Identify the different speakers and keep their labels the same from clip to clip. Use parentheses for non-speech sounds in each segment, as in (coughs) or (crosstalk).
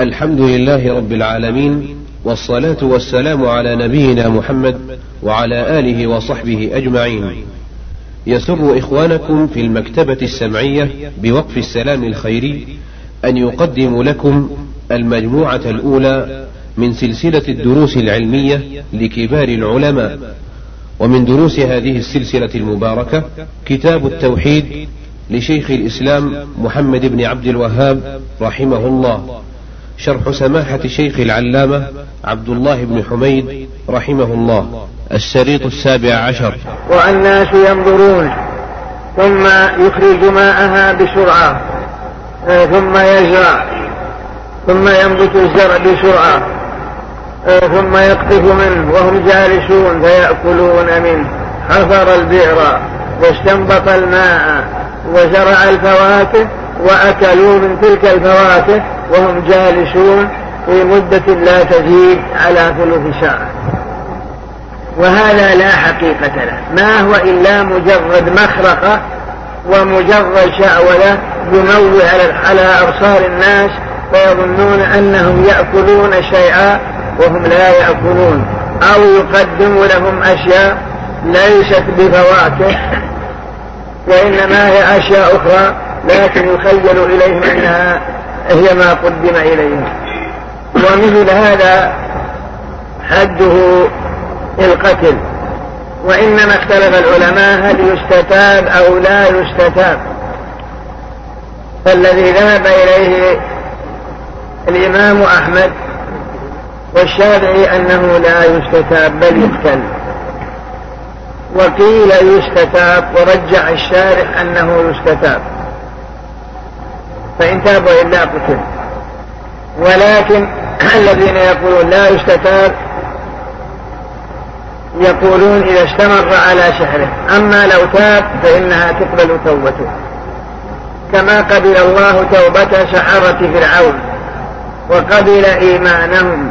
Speaker 1: الحمد لله رب العالمين والصلاة والسلام على نبينا محمد وعلى آله وصحبه أجمعين. يسر إخوانكم في المكتبة السمعية بوقف السلام الخيري أن يقدم لكم المجموعة الأولى من سلسلة الدروس العلمية لكبار العلماء. ومن دروس هذه السلسلة المباركة كتاب التوحيد لشيخ الإسلام محمد بن عبد الوهاب رحمه الله شرح سماحة شيخ العلامة عبد الله بن حميد رحمه الله الشريط السابع عشر
Speaker 2: والناس ينظرون ثم يخرج ماءها بسرعة آه، ثم يزرع ثم ينبت الزرع بسرعة آه، ثم يقطف منه وهم جالسون فيأكلون منه حفر البئر واستنبط الماء وزرع الفواكه وأكلوا من تلك الفواكه وهم جالسون في مدة لا تزيد على ثلث ساعة وهذا لا حقيقة له ما هو إلا مجرد مخرقة ومجرد شعولة ينوع على أبصار الناس ويظنون أنهم يأكلون شيئا وهم لا يأكلون أو يقدم لهم أشياء ليست بفواكه وإنما هي أشياء أخرى لكن يخيل إليهم أنها هي ما قدم إليهم ومثل هذا حده القتل وإنما اختلف العلماء هل يستتاب أو لا يستتاب فالذي ذهب إليه الإمام أحمد والشافعي أنه لا يستتاب بل يقتل وقيل يستتاب ورجع الشارح أنه يستتاب فإن تابوا إلا قتل ولكن الذين يقولون لا يستتاب يقولون إذا استمر على شهره أما لو تاب فإنها تقبل توبته كما قبل الله توبة سحرة فرعون وقبل إيمانهم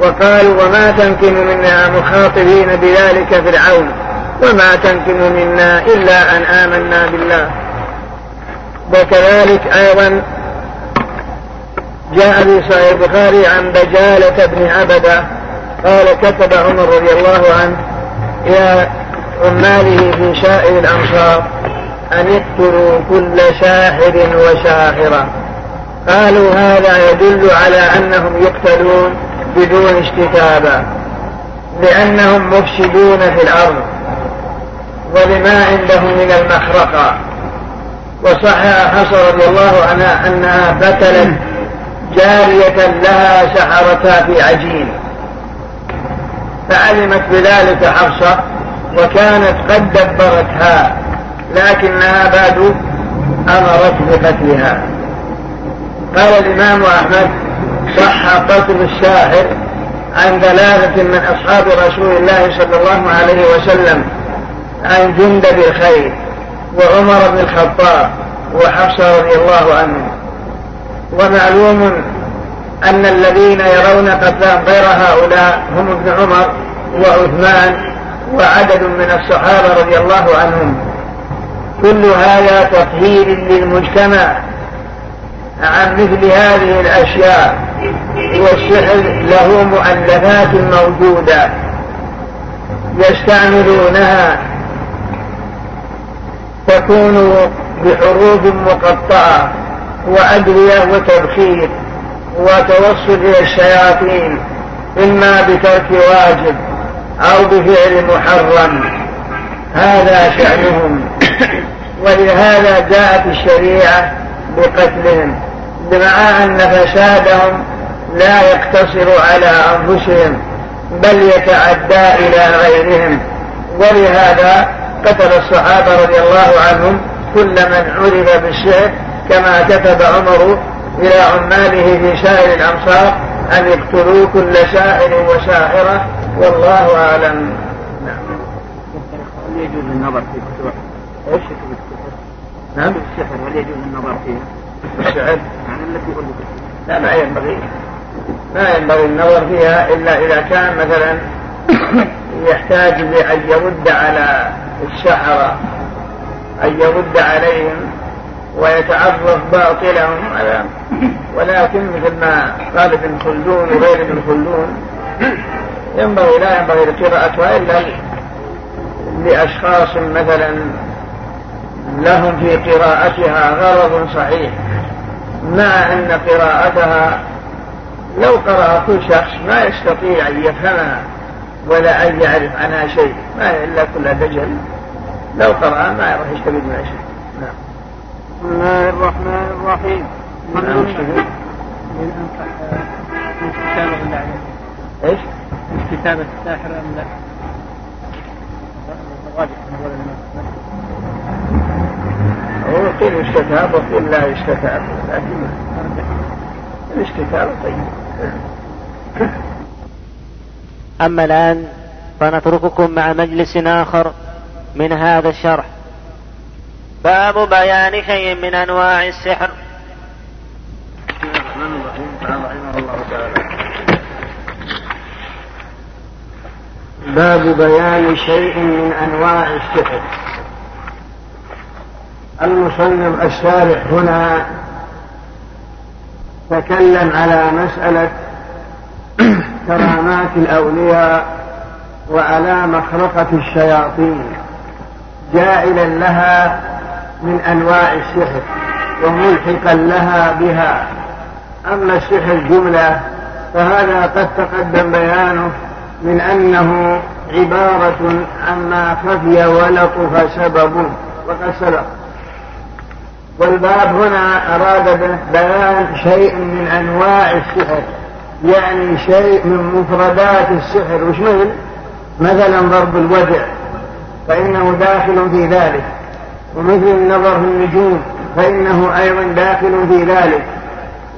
Speaker 2: وقالوا وما تمكن منا مخاطبين بذلك فرعون وما تمكن منا إلا أن آمنا بالله وكذلك أيضا جاء في صحيح البخاري عن بجالة بن عبدة قال كتب عمر رضي الله عنه إلى عماله في شائر الأنصار أن اقتلوا كل ساحر وساحرة قالوا هذا يدل على أنهم يقتلون بدون استتابة لأنهم مفسدون في الأرض ولما عندهم من المخرقة وصح حصر رضي الله عنها أنها بتلت جارية لها سحرتها في عجين فعلمت بذلك حفصة وكانت قد دبرتها لكنها بعد أمرت بقتلها قال الإمام أحمد صح قتل الساحر عن ثلاثة من أصحاب رسول الله صلى الله عليه وسلم عن جندب الخير وعمر بن الخطاب وحفصة رضي الله عنهم ومعلوم أن الذين يرون قتلهم غير هؤلاء هم ابن عمر وعثمان وعدد من الصحابة رضي الله عنهم كل هذا تطهير للمجتمع عن مثل هذه الأشياء والسحر له مؤلفات موجودة يستعملونها تكون بحروف مقطعة وأدوية وتبخير وتوصل إلى الشياطين إما بترك واجب أو بفعل محرم هذا شأنهم (coughs) ولهذا جاءت الشريعة بقتلهم بمع أن فسادهم لا يقتصر على أنفسهم بل يتعدى إلى غيرهم ولهذا قتل الصحابة رضي الله عنهم كل من عرف بالشعر كما كتب عمر إلى عماله في شاعر الأمصار أن يقتلوا كل شاعر وشاعرة
Speaker 3: والله أعلم نعم هل يجوز النظر في ايش نعم السحر هل يجوز
Speaker 2: النظر فيها؟ الشعر؟ يعني التي ألقت لا ما ينبغي ما ينبغي النظر فيها إلا إذا كان مثلا يحتاج بأن يرد على السحرة أن يرد عليهم ويتعرف باطلهم ولكن مثل ما قال ابن خلدون وغير ابن خلدون ينبغي لا ينبغي قراءتها إلا لأشخاص مثلا لهم في قراءتها غرض صحيح مع أن قراءتها لو قرأ كل شخص ما يستطيع أن يفهمها ولا أن يعرف عنها شيء ما إلا كل دجل لو قرأ ما يروح يستفيد منها شيء نعم بسم
Speaker 3: الله الرحمن الرحيم من
Speaker 2: أنصح
Speaker 3: من أنصح كتابة عليه إيش؟ من كتابة الساحر أم لا؟
Speaker 2: هو قيل الكتاب وقيل لا الكتاب لكن الاستتاب طيب
Speaker 1: أما الآن فنترككم مع مجلس آخر من هذا الشرح باب بيان شيء من أنواع السحر بسم الله الرحمن الرحيم رحمه الله تعالى
Speaker 2: باب بيان شيء من أنواع السحر المصنف الشارح هنا تكلم على مسألة كرامات الأولياء وعلى مخرقة الشياطين جائلا لها من أنواع السحر وملحقا لها بها أما السحر جملة فهذا قد تقدم بيانه من أنه عبارة عما خفي ولطف سببه وقد سبق والباب هنا أراد بيان شيء من أنواع السحر يعني شيء من مفردات السحر وش مثل مثلا ضرب الودع فإنه داخل في ذلك ومثل النظر في النجوم فإنه أيضا داخل في ذلك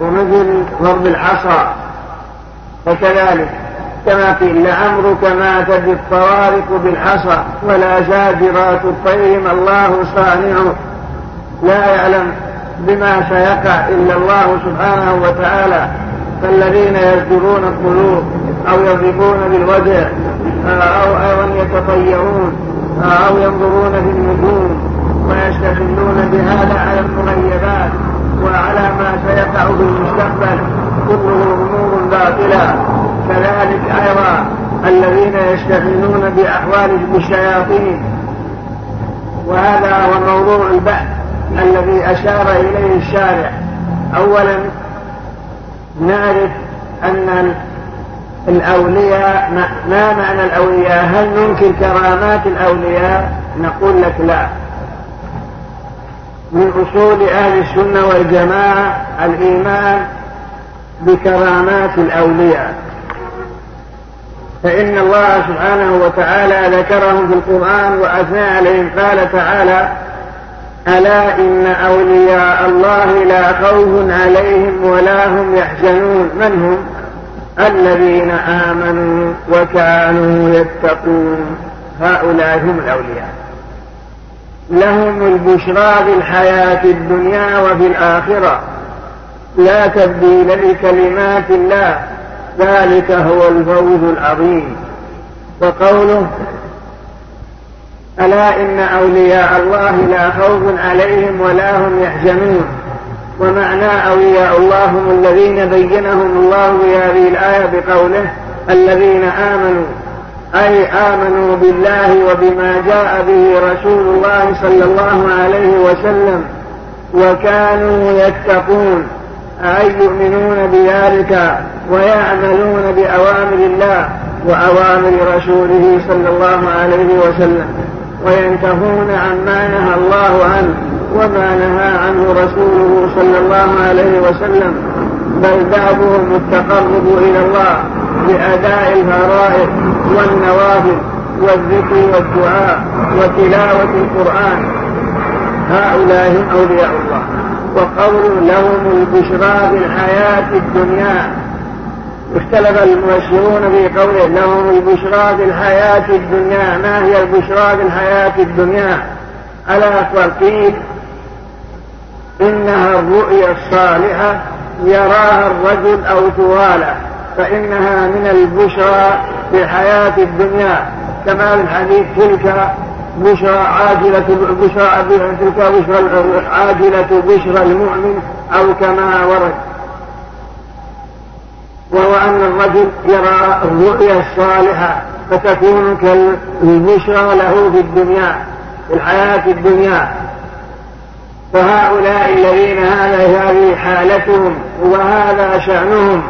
Speaker 2: ومثل ضرب العصا فكذلك كما قيل لعمرك ما تبي الطوارق بالعصا ولا زاجرات الطير الله صانع لا يعلم بما سيقع إلا الله سبحانه وتعالى كالذين يزجرون القلوب أو يضربون بالوجه آه، أو أو أن يتطيرون آه، أو ينظرون في النجوم ويستدلون بهذا على المغيبات وعلى ما سيقع في المستقبل كله أمور باطلة كذلك أيضا الذين يستدلون بأحوال الشياطين وهذا هو موضوع البحث الذي أشار إليه الشارع أولا نعرف أن الأولياء ما معنى الأولياء هل ننكر كرامات الأولياء نقول لك لا من أصول أهل السنة والجماعة الإيمان بكرامات الأولياء فإن الله سبحانه وتعالى ذكرهم في القرآن وأثنى عليهم قال تعالى ألا إن أولياء الله لا خوف عليهم ولا هم يحزنون من هم الذين آمنوا وكانوا يتقون هؤلاء هم الأولياء لهم البشرى في الحياة الدنيا وفي الآخرة لا تبديل لكلمات الله ذلك هو الفوز العظيم وقوله ألا إن أولياء الله لا خوف عليهم ولا هم يحزنون ومعنى أولياء الله هم الذين بينهم الله في هذه الآية بقوله الذين آمنوا أي آمنوا بالله وبما جاء به رسول الله صلى الله عليه وسلم وكانوا يتقون أي يؤمنون بذلك ويعملون بأوامر الله وأوامر رسوله صلى الله عليه وسلم وينتهون عما نهى الله عنه وما نهى عنه رسوله صلى الله عليه وسلم بل بعضهم التقرب إلى الله بأداء الفرائض والنوافل والذكر والدعاء وتلاوة القرآن هؤلاء هم أولياء الله وقول لهم البشرى بالحياه الدنيا اختلف المفسرون في قوله لهم البشرى بالحياة الدنيا ما هي البشرى بالحياة الدنيا ألا قيل إنها الرؤيا الصالحة يراها الرجل أو طواله فإنها من البشرى في الدنيا كما في الحديث تلك بشرى عاجلة بشرى تلك بشرى عاجلة بشرى المؤمن أو كما ورد وهو أن الرجل يرى الرؤيا الصالحة فتكون كالبشرى له في الدنيا في الحياة في الدنيا فهؤلاء الذين هذا هذه حالتهم وهذا شأنهم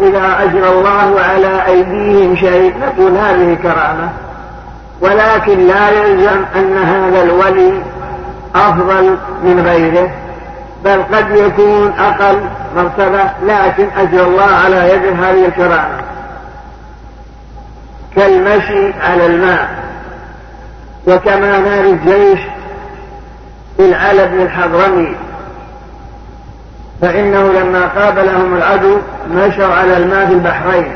Speaker 2: إذا أجرى الله على أيديهم شيء نقول هذه كرامة ولكن لا يلزم أن هذا الولي أفضل من غيره بل قد يكون أقل مرتبة لكن أجر الله على يد هذه الكرامة كالمشي على الماء وكما نار الجيش في العلى بن الحضرمي فإنه لما قابلهم العدو مشوا على الماء في البحرين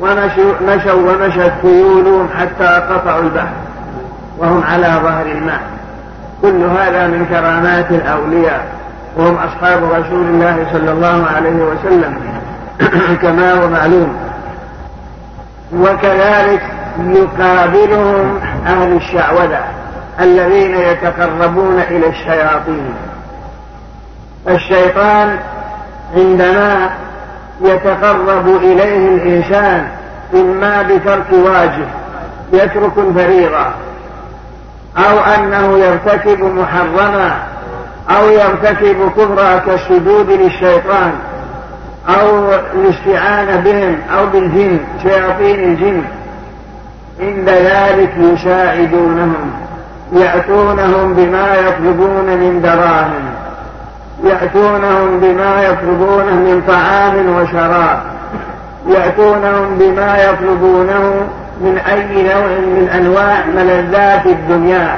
Speaker 2: ومشوا مشوا ومشت خيولهم حتى قطعوا البحر وهم على ظهر الماء كل هذا من كرامات الأولياء وهم أصحاب رسول الله صلى الله عليه وسلم (clears throat) كما هو معلوم وكذلك يقابلهم أهل الشعوذة الذين يتقربون إلى الشياطين الشيطان عندما يتقرب إليه الإنسان إما بترك واجب يترك الفريضة أو أنه يرتكب محرما أو يرتكب كفرا كالسجود للشيطان أو الاستعانة بهم أو بالجن شياطين الجن إن ذلك يساعدونهم يأتونهم بما يطلبون من دراهم يأتونهم بما يطلبونه من طعام وشراب يأتونهم بما يطلبونه من أي نوع من أنواع ملذات الدنيا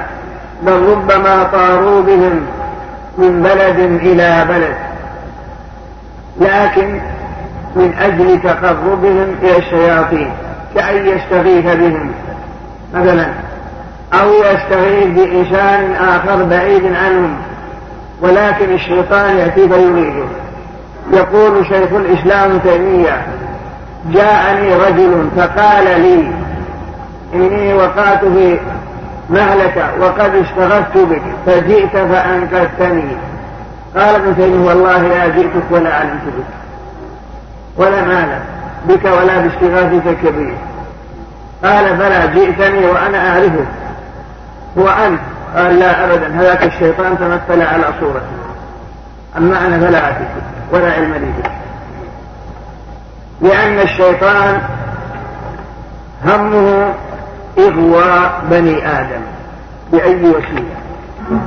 Speaker 2: بل ربما طاروا بهم من بلد إلى بلد لكن من أجل تقربهم إلى الشياطين كأن يستغيث بهم مثلا أو يستغيث بإنسان آخر بعيد عنهم ولكن الشيطان يأتي فيريده يقول شيخ الإسلام تيمية جاءني رجل فقال لي إني وقعت في ما لك وقد اشتغلت بك فجئت فأنقذتني قال ابن تيمية والله لا جئتك ولا علمت بك ولا مال بك ولا باشتغالك كبير قال بلى جئتني وأنا أعرفك هو أنت قال لا أبدا هذاك الشيطان تمثل على صورتي أما أنا فلا أعرفك ولا علم لي بك لأن الشيطان همه إغواء بني آدم بأي وسيلة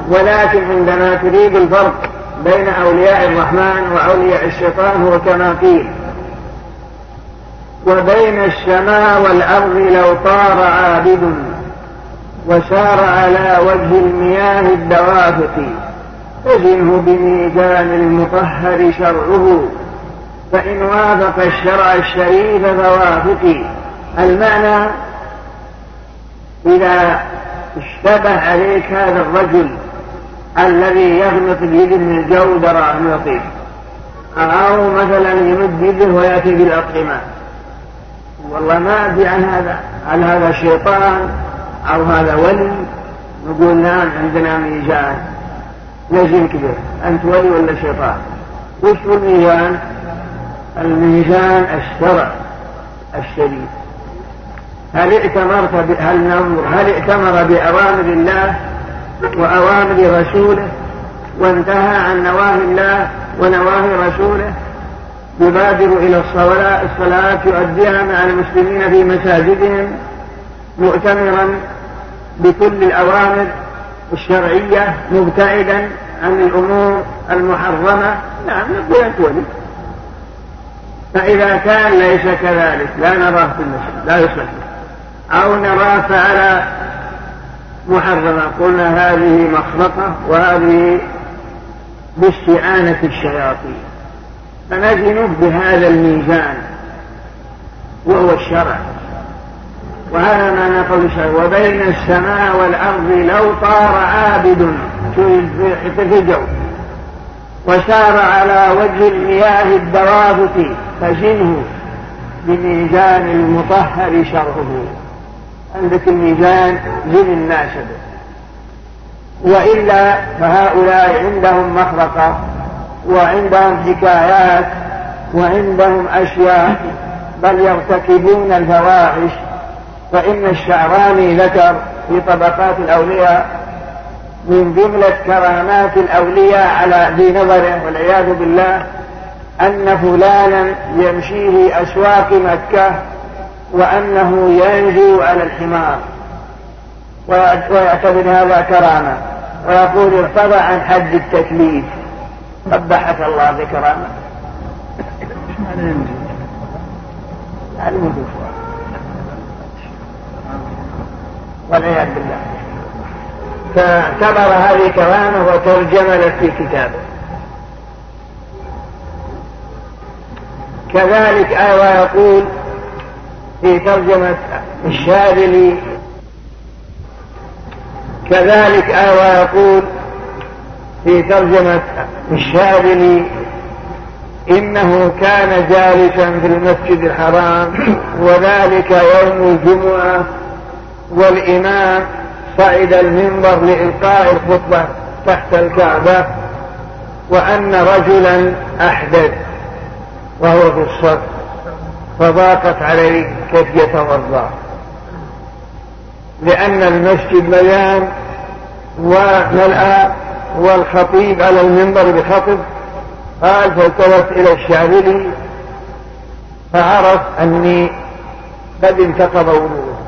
Speaker 2: ولكن عندما تريد الفرق بين أولياء الرحمن وأولياء الشيطان هو كما قيل وبين السماء والأرض لو طار عابد وسار على وجه المياه الدوافق فزنه بميزان المطهر شرعه فإن وافق الشرع الشريف فوافقي المعنى إذا اشتبه عليك هذا الرجل الذي يغمط بيده من الجو دراهم يطيب أو مثلا يمد يده ويأتي بالأطعمة والله ما أدري عن هذا هل هذا شيطان أو هذا ولي نقول نعم عندنا ميزان نجم كبير أنت ولي ولا شيطان وش الميزان؟ الميزان الشرع الشريف هل ائتمرت ب... هل نظر هل ائتمر بأوامر الله وأوامر رسوله وانتهى عن نواهي الله ونواهي رسوله يبادر إلى الصلاة الصلاة يؤديها مع المسلمين في مساجدهم مؤتمرا بكل الأوامر الشرعية مبتعدا عن الأمور المحرمة نعم نقول أنت فإذا كان ليس كذلك لا نراه في المسجد لا يصلح أو نرى فعل محرمة قلنا هذه مخلطة وهذه باستعانة الشياطين فنزن بهذا الميزان وهو الشرع وهذا ما نقول الشرع وبين السماء والأرض لو طار عابد في الجو وسار على وجه المياه الدوابت فزنه بميزان المطهر شرعه عندك الميزان زن الناشد وإلا فهؤلاء عندهم مخرقة وعندهم حكايات وعندهم أشياء بل يرتكبون الفواحش فإن الشعراني ذكر في طبقات الأولياء من جملة كرامات الأولياء على في نظره والعياذ بالله أن فلانا يمشي في أسواق مكة وأنه ينجو على الحمار ويعتبر هذا كرامة ويقول ارتضى عن حد التكليف قبحك الله بكرامة والعياذ بالله فاعتبر هذه كرامة وترجم لك في كتابه كذلك أيضا يقول في ترجمة الشاذلي كذلك أو يقول في ترجمة الشاذلي إنه كان جالسا في المسجد الحرام وذلك يوم الجمعة والإمام صعد المنبر لإلقاء الخطبة تحت الكعبة وأن رجلا أحدث وهو في الصف فضاقت عليه كدية مرضى لأن المسجد مليان وملأ والخطيب على المنبر بخطب قال فالتفت إلى الشاذلي فعرف أني قد انتقض وضوءه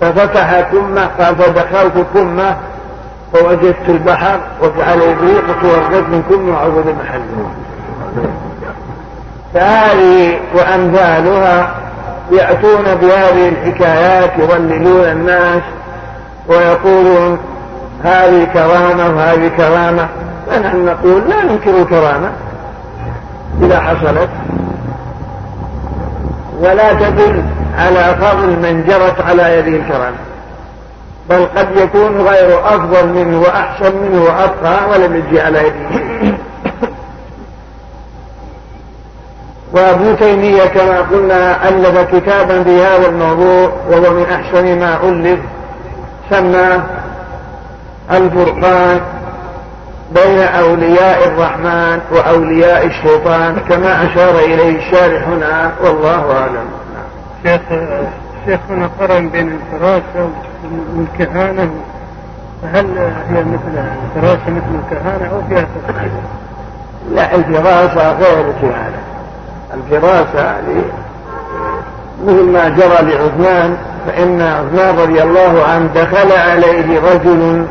Speaker 2: ففتح كمة قال فدخلت كمة فوجدت البحر وجعل يضيق وتوردت من كمة وعوض المحل فهذه وأمثالها يأتون بهذه الحكايات يضللون الناس ويقولون هذه كرامة وهذه كرامة فنحن نقول لا ننكر الكرامة إذا حصلت ولا تدل على فضل من جرت على يده الكرامة بل قد يكون غير أفضل منه وأحسن منه وأبقى ولم يجي على يده وابن تيمية كما قلنا ألف كتابا بهذا الموضوع وهو من أحسن ما ألف سماه الفرقان بين أولياء الرحمن وأولياء الشيطان كما أشار إليه الشارح هنا والله أعلم
Speaker 3: شيخ شيخنا قرن بين الفراشه والكهانة فهل هي مثل الفراشه مثل الكهانة أو فيها تفصيل؟ لا الفراشه غير
Speaker 2: الكهانة الدراسة يعني مثل ما جرى لعثمان فإن عثمان رضي الله عنه دخل عليه رجل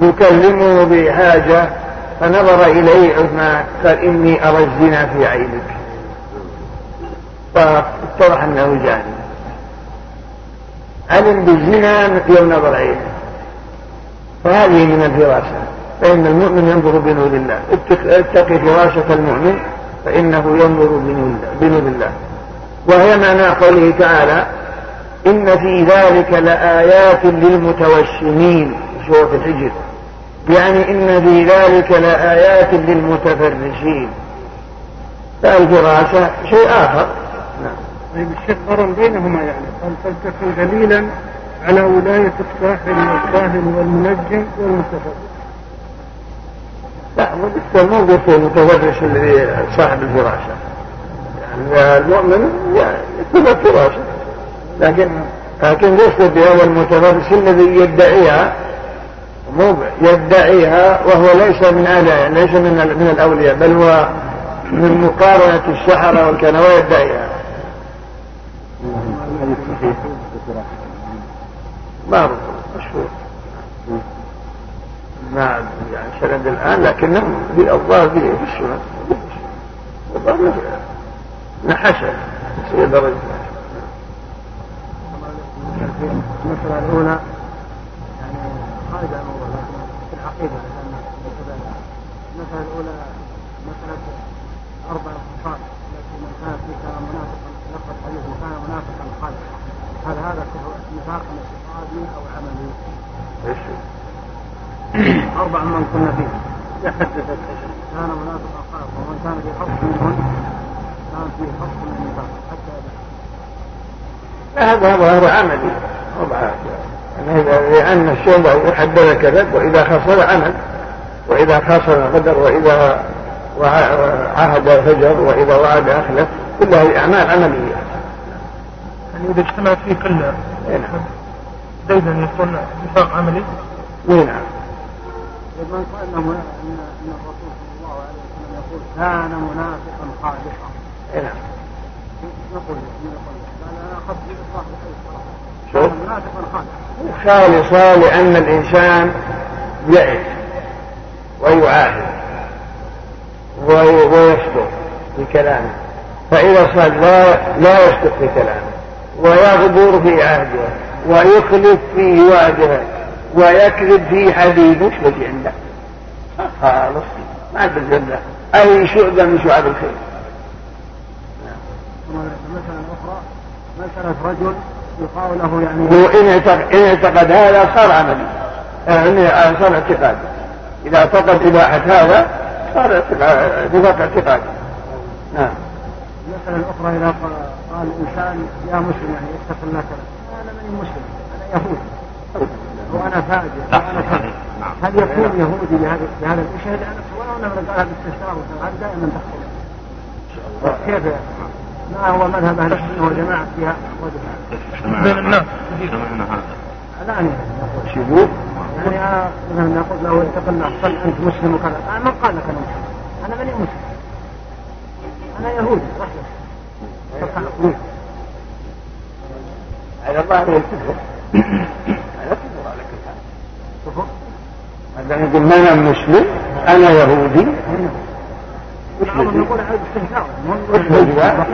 Speaker 2: يكلمه بحاجة فنظر إليه عثمان قال إني أرى الزنا في عينك فاقترح أنه جاني علم بالزنا يوم نظر عينه فهذه من الفراسات فإن المؤمن ينظر بنور الله اتقي فراشة المؤمن فإنه ينظر بنور الله وهي معنى قوله تعالى إن في ذلك لآيات للمتوشمين سورة الحجر يعني إن في ذلك لآيات للمتفرشين فالفراشة شيء آخر نعم طيب الشيخ قرن
Speaker 3: بينهما يعني قال فالتقي دليلا على ولاية الساحر والكاهن والمنجم والمتفرج
Speaker 2: لا مو بالقول مو بالقول متفرش الذي صاحب الفراشة يعني المؤمن يكون الفراشة لكن لكن ليس بهذا المتفرش الذي يدعيها مو يدعيها وهو ليس من أهل ليس من من الأولياء بل هو من مقارنة السحرة والكنوة يدعيها. نعم. ما مع نعم، يعني سند الآن لكنه الظاهر في السنن الظاهر نحسه هي درجة المسألة الأولى يعني خارج عن الموضوع لكن في العقيدة لأن المسألة الأولى مسألة أربع انفصال التي من كان فيه كان منافقا لقد حديث من كان منافقا خالد هل هذا نفاق اعتقادي أو عملي؟ ايش؟ أربع من كنا فيه كان منافقا خالصا ومن كان في حق منهن كان في حق من النفاق حتى لا هذا ظاهر عملي لأن الشيء يحدد كذب وإذا خسر عمل وإذا خسر غدر وإذا عهد فجر وإذا وعد أخلف كلها هذه أعمال
Speaker 3: عملية يعني إذا اجتمعت فيه إيه، نعم. دائما يكون نفاق عملي
Speaker 2: إيه، نعم يضمنك انه ان الرسول صلى الله عليه وسلم يقول كان منافقا خالصا. اي نعم. نقول نقول انا اخذت بالاطلاق شوف منافقا خالصا. خالصا لان الانسان يئس ويعاهد ويصدق في كلامه فإذا صدق لا, لا يصدق في كلامه ويغدر في عهده ويخلف في وعده ويكذب في حديث مش عنده يعني آه، خالص ما عنده أي شعبة من شعب الخير
Speaker 3: مثلا أخرى مسألة رجل يقال له
Speaker 2: يعني هو إن اعتقد, إن اعتقد هذا صار عملي يعني آه، آه، صار اعتقاد إذا اعتقد إباحة هذا صار اتفاق اعتقاد نعم
Speaker 3: المسألة الأخرى إذا قال إنسان يا مسلم يعني اتق الله أنا ماني مسلم أنا يهودي وأنا فاجر وأنا كذا نعم. هل يكون يهودي بهذا المشهد أنا ولو أنه قال هذا استهتار دائما تحصل كيف ما هو مذهب أهل السنة والجماعة فيها بين الناس سمعنا هذا الآن شبوه يعني آه، مثلا نقول له اتقنا صل أنت مسلم وكذا أنا آه، من قال لك أنا مسلم أنا ماني مسلم أنا يهودي رحمة الله على
Speaker 2: الله يكفر هذا يقول ما انا مسلم انا يهودي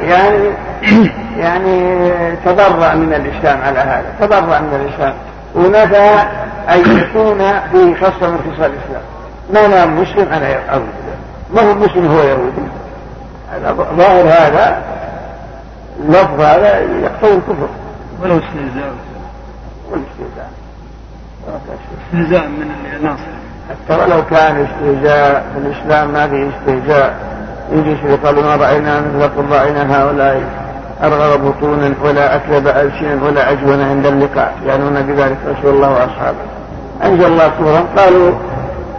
Speaker 2: يعني يعني تضرع من الإسلام على هذا تضرع من الإسلام ونفى أن يكون في خصم من خصال الإسلام ما أنا مسلم أنا يهودي ما هو مسلم هو يهودي ظاهر هذا لفظ هذا يقتضي الكفر
Speaker 3: ولو استهزاء
Speaker 2: ولو استهزاء
Speaker 3: استهزاء من الناصر
Speaker 2: ترى لو كان استهزاء في الاسلام ما في استهزاء يجلس يقول ما راينا مثلكم راينا هؤلاء ارغب بطونا ولا اكذب السنا ولا عجونا عند اللقاء يعنون بذلك رسول الله واصحابه انزل الله سورا قالوا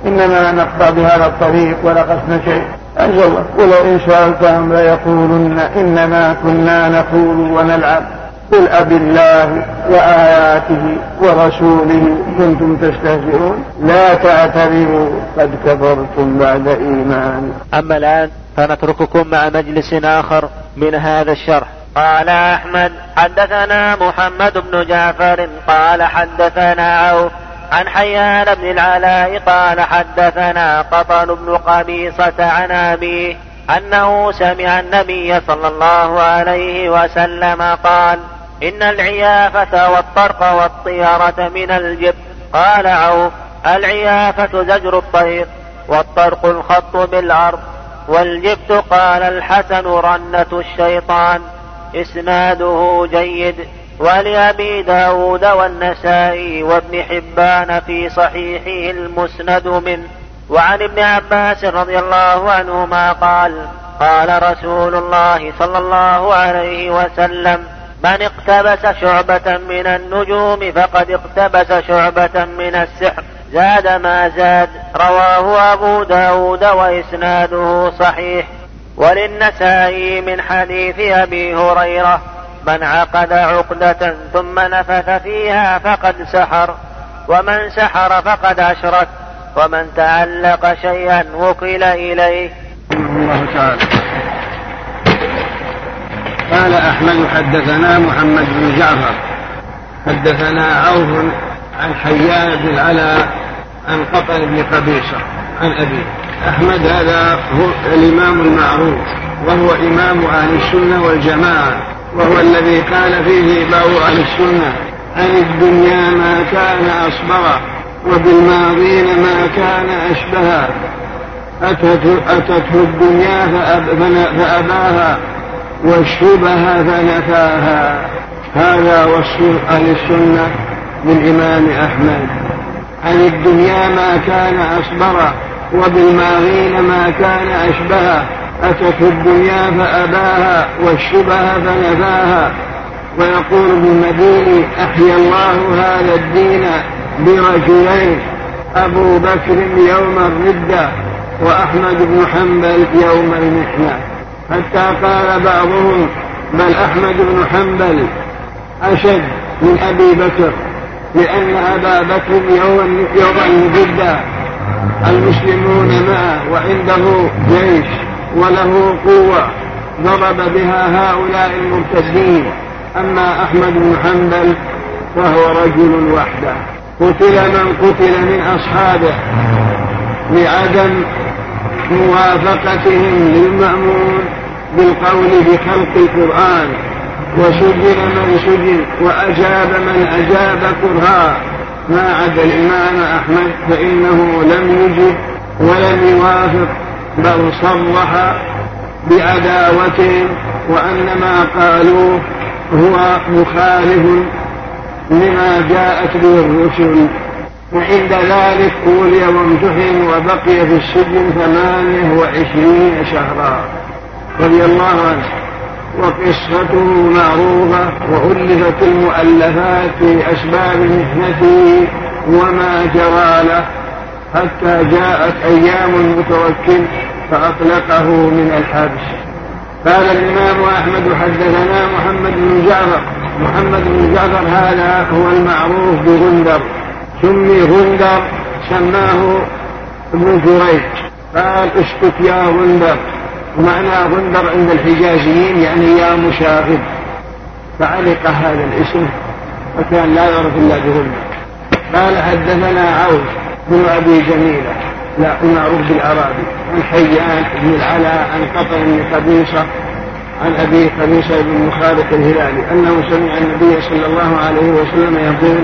Speaker 2: انما نقطع بهذا الطريق ولقصنا شيء انزل الله ولو ان سالتهم ليقولن انما كنا نقول ونلعب قل أب الله وآياته ورسوله كنتم تستهزئون لا تعتذروا قد كفرتم بعد إيمان
Speaker 1: أما الآن فنترككم مع مجلس آخر من هذا الشرح قال أحمد حدثنا محمد بن جعفر قال حدثنا عوف عن حيان بن العلاء قال حدثنا قطن بن قميصة عن أبيه أنه سمع النبي صلى الله عليه وسلم قال إن العيافة والطرق والطيرة من الجب قال عوف العيافة زجر الطير والطرق الخط بالأرض والجبت قال الحسن رنة الشيطان إسناده جيد ولأبي داود والنسائي وابن حبان في صحيحه المسند منه وعن ابن عباس رضي الله عنهما قال قال رسول الله صلى الله عليه وسلم من اقتبس شعبة من النجوم فقد اقتبس شعبة من السحر زاد ما زاد رواه أبو داود وإسناده صحيح وللنسائي من حديث أبي هريرة من عقد عقدة ثم نفث فيها فقد سحر ومن سحر فقد أشرك ومن تعلق شيئا وكل إليه الله تعالى
Speaker 2: قال أحمد حدثنا محمد بن جعفر حدثنا عوف عن حيان بن عن قطن بن قبيصة عن أبيه أحمد هذا هو الإمام المعروف وهو إمام أهل السنة والجماعة وهو الذي قال فيه باء أهل السنة عن الدنيا ما كان أصبغ وبالماضين ما كان أشبها أتته, أتته الدنيا فأب فأباها والشبه فنفاها هذا وصف أهل السنة للإمام أحمد عن الدنيا ما كان أصبر وبالماغين ما كان أشبه أتت الدنيا فأباها والشبه فنفاها ويقول ابن المديني أحيا الله هذا الدين برجلين أبو بكر يوم الردة وأحمد بن حنبل يوم المحنة حتى قال بعضهم بل أحمد بن حنبل أشد من أبي بكر لأن أبا بكر يوما يوما ضد المسلمون معه وعنده جيش وله قوة ضرب بها هؤلاء المرتدين أما أحمد بن حنبل فهو رجل وحده قتل من قتل من أصحابه لعدم موافقتهم للمأمون بالقول بخلق القرآن وسجن من سجن وأجاب من أجاب كرها ما عدا الإمام أحمد فإنه لم يجب ولم يوافق بل صرح بعداوتهم وأن ما قالوه هو مخالف لما جاءت به الرسل وعند ذلك قولي وامتحن وبقي في السجن ثمانية وعشرين شهرا رضي الله عنه وقصته معروفة وألفت المؤلفات في أسباب مهنته وما جرى له حتى جاءت أيام المتوكل فأطلقه من الحبس قال الإمام أحمد حدثنا محمد بن جعفر محمد بن جعفر هذا هو المعروف بغندر سمي غندر سماه ابن جريج قال اسكت يا غندر معنى غندر عند الحجازيين يعني يا مشاغب فعلق هذا الاسم وكان لا يعرف الا بغندر قال حدثنا عوف بن ابي جميله لا معروف بالأرابي عن حيان بن العلاء عن قطر بن قبيصة عن أبي قبيصة بن مخالف الهلالي أنه سمع النبي صلى الله عليه وسلم يقول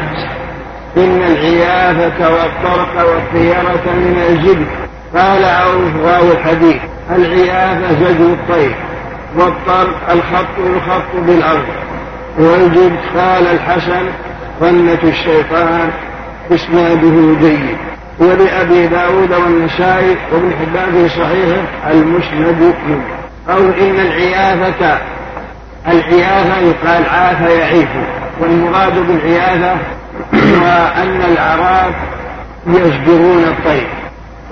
Speaker 2: إن العيافة والطرق والطيرة من الجبن قال عوف راوي الحديث العيافة زجر الطير والطر الخط يخط بالأرض والجبت قال الحسن ظنة الشيطان إسناده جيد ولأبي داود والنسائي وابن حبان صحيح المسند منه أو إن العيافة العيافة يقال عاف يعيف والمراد بالعيافة هو أن العراق يزجرون الطير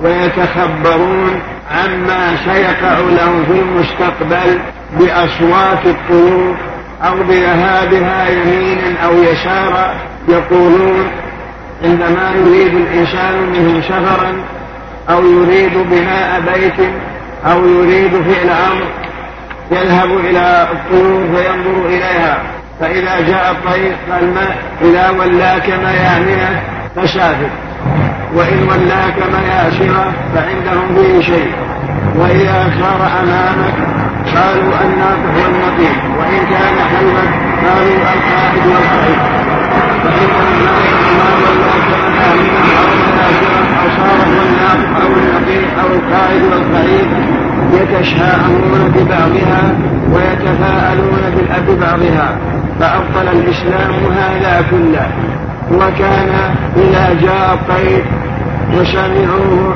Speaker 2: ويتخبرون عما سيقع لهم في المستقبل بأصوات الطيور أو بذهابها يمينا أو يسارا يقولون عندما يريد الإنسان منهم سفرا أو يريد بناء بيت أو يريد فعل أمر يذهب إلى الطيور فينظر إليها فإذا جاء الطير قال ما إذا ولاك ما يعنيه فسافر وإن ولاك مناشرة فعندهم به شيء وإذا صار أمامك قالوا الناطح والنقيب وإن كان حلما قالوا القائد والقعيد فإنهم لا يقولون ولاك منامنا أو مناشرة أو صار الناطح أو النقيب أو القائد والقعيد يتشاءمون ببعضها ويتفاءلون ببعضها بعضها فأبطل الإسلام هذا كله وكان إذا جاء الطيب وسمعوه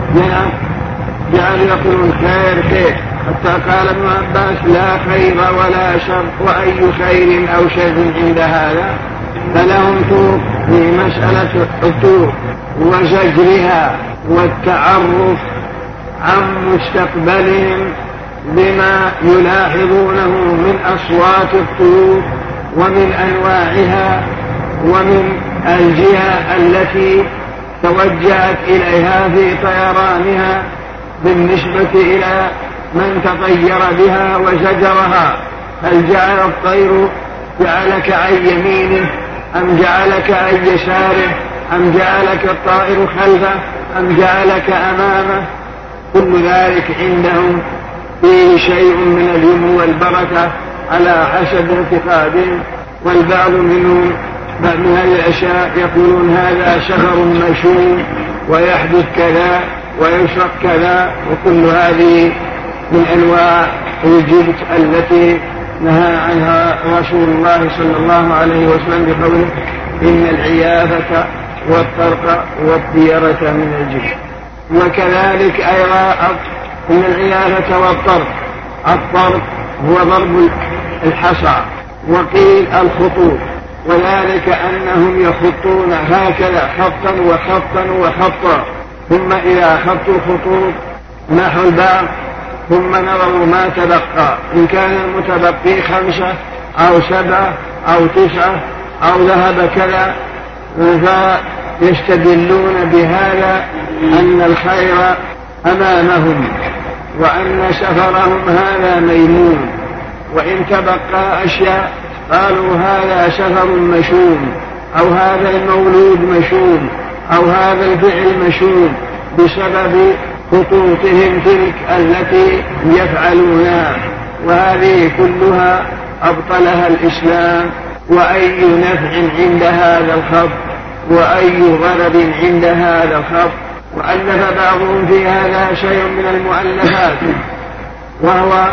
Speaker 2: جعل يقول خير خير حتى قال ابن عباس لا خير ولا شر وأي خير أو شر عند هذا فلهم طوق في مسألة الطوق وزجرها والتعرف عن مستقبلهم بما يلاحظونه من أصوات الطيور ومن أنواعها ومن الجهة التي توجهت إليها في طيرانها بالنسبة إلى من تطير بها وزجرها هل جعل الطير جعلك عن يمينه أم جعلك عن يساره أم جعلك الطائر خلفه أم جعلك أمامه كل ذلك عندهم فيه شيء من اليمن والبركة على حسب اعتقادهم والبعض منهم بعد هذه الأشياء يقولون هذا شجر مشوم ويحدث كذا ويشرب كذا وكل هذه من أنواع الجبت التي نهى عنها رسول الله صلى الله عليه وسلم بقوله إن العيافة والطرق والديرة من الجبت وكذلك أيضا إن العيافة والطرق الطرق هو ضرب الحصى وقيل الخطوط وذلك أنهم يخطون هكذا خطا وخطا وخطا ثم إذا خطوا الخطوط نحو الباب ثم نظروا ما تبقى إن كان المتبقي خمسة أو سبعة أو تسعة أو ذهب كذا فيستدلون بهذا أن الخير أمامهم وأن سفرهم هذا ميمون وإن تبقى أشياء قالوا هذا سفر مشوم أو هذا المولود مشوم أو هذا الفعل مشوم بسبب خطوطهم تلك التي يفعلونها وهذه كلها أبطلها الإسلام وأي نفع عند هذا الخط وأي غرض عند هذا الخط وألف بعضهم في هذا شيء من المؤلفات وهو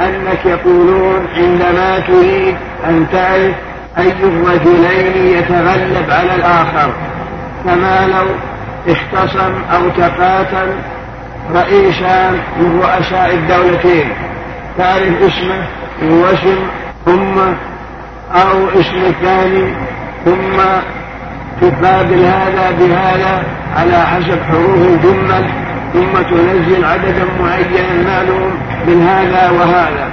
Speaker 2: أنك يقولون عندما تريد أن تعرف أي الرجلين يتغلب على الآخر كما لو اختصم أو تقاتل رئيسان من رؤساء الدولتين تعرف اسمه واسم ثم أو اسم الثاني ثم تقابل هذا بهذا على حسب حروف الجمل ثم تنزل عددا معينا معلوم من هذا وهذا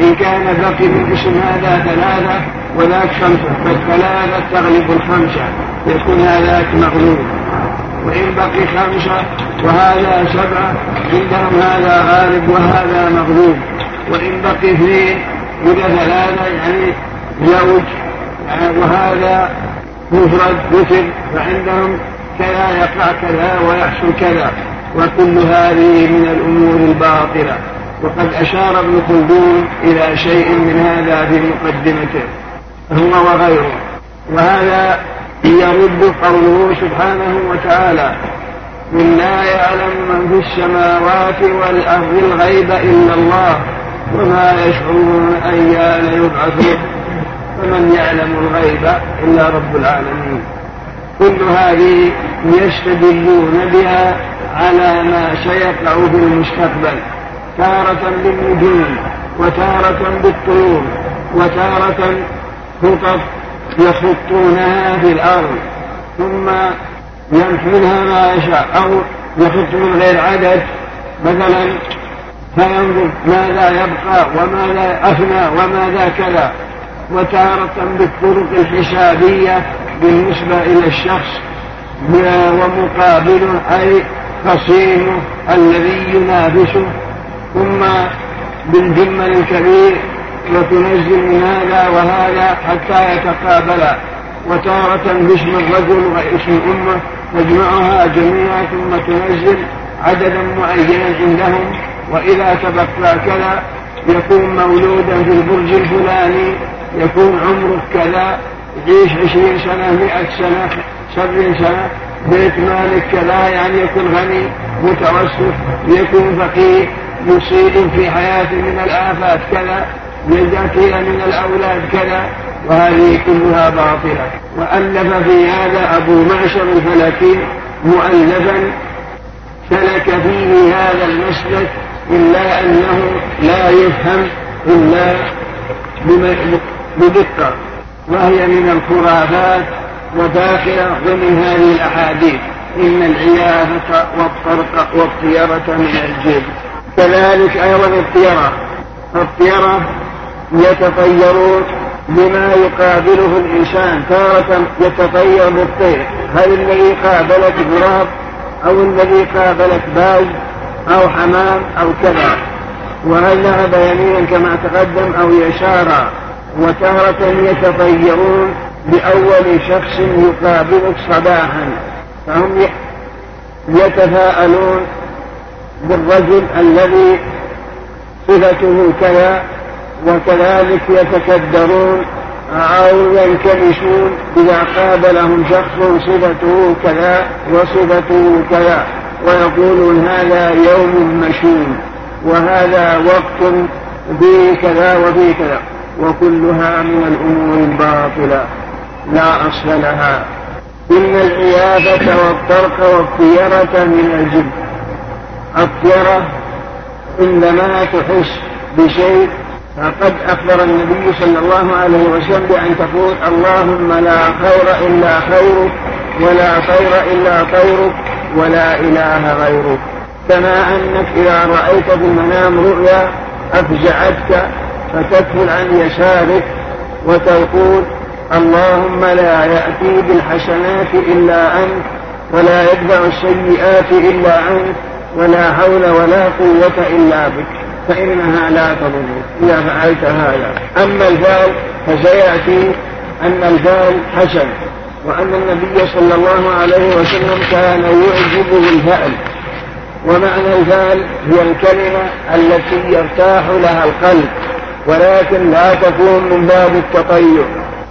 Speaker 2: إن كان بقي في القسم هذا ثلاثة وذاك خمسة فالثلاثة تغلب الخمسة يكون هذاك مغلوب وإن بقي خمسة وهذا سبعة عندهم هذا غالب وهذا مغلوب وإن بقي اثنين إذا ثلاثة يعني زوج وهذا مفرد مثل فعندهم كذا يقع كذا ويحصل كذا وكل هذه من الأمور الباطلة وقد أشار ابن خلدون إلى شيء من هذا في مقدمته هو وغيره وهذا يرد قوله سبحانه وتعالى قل لا يعلم من في السماوات والأرض الغيب إلا الله وما يشعرون أيان يبعثون فمن يعلم الغيب إلا رب العالمين كل هذه يستدلون بها على ما سيقع في المستقبل تارة بالنجوم وتارة بالطيور وتارة خطط يخطونها في الأرض ثم ينفذها ما يشاء أو يخط من غير عدد مثلا فينظر ماذا يبقى وماذا أفنى وماذا كذا وتارة بالطرق الحسابية بالنسبة إلى الشخص ومقابله أي خصيمه الذي ينافسه ثم بالجمل الكبير وتنزل من هذا وهذا حتى يتقابلا وتارة باسم الرجل واسم الأمة تجمعها جميعا ثم تنزل عددا معينا عندهم وإذا تبقى كذا يكون مولودا في البرج الفلاني يكون عمره كذا يعيش عشرين سنة مئة سنة سبعين سنة بإكمال كذا يعني يكون غني متوسط يكون فقير مصيب في حياته من الآفات كذا يزكي من الأولاد كذا وهذه كلها باطلة وألف في هذا أبو معشر الفلكي مؤلفا سلك فيه هذا المسلك إلا أنه لا يفهم إلا بدقة وهي من الخرافات وداخل ضمن هذه الأحاديث إن العيادة والطرق والطيرة من الجن كذلك أيضا الطيرة الطيرة يتطيرون بما يقابله الإنسان تارة يتطير بالطير هل الذي قابلك غراب أو الذي قابلك باز أو حمام أو كذا وهل ذهب يمينا كما تقدم أو يسارا وتارة يتطيرون بأول شخص يقابلك صباحا فهم يتفاءلون بالرجل الذي صفته كذا وكذلك يتكدرون أو ينكمشون إذا قابلهم شخص صفته كذا وصفته كذا ويقولون هذا يوم مشين وهذا وقت في كذا وفي كذا وكلها من الأمور الباطلة لا أصل لها إن الإيابة والطرق والطيرة من الجن الطيرة عندما تحس بشيء فقد أخبر النبي صلى الله عليه وسلم بأن تقول اللهم لا خير إلا خيرك ولا طير إلا طيرك ولا إله غيرك كما أنك إذا رأيت في المنام رؤيا أفزعتك فتدخل عن يسارك وتقول اللهم لا يأتي بالحسنات إلا أنت ولا يدفع السيئات إلا أنت ولا حول ولا قوة إلا بك فإنها لا تضر إذا فعلت هذا أما الفعل فسيأتي أن الفعل حسن وأن النبي صلى الله عليه وسلم كان يعجبه الفعل ومعنى الفعل هي الكلمة التي يرتاح لها القلب ولكن لا تكون من باب التطير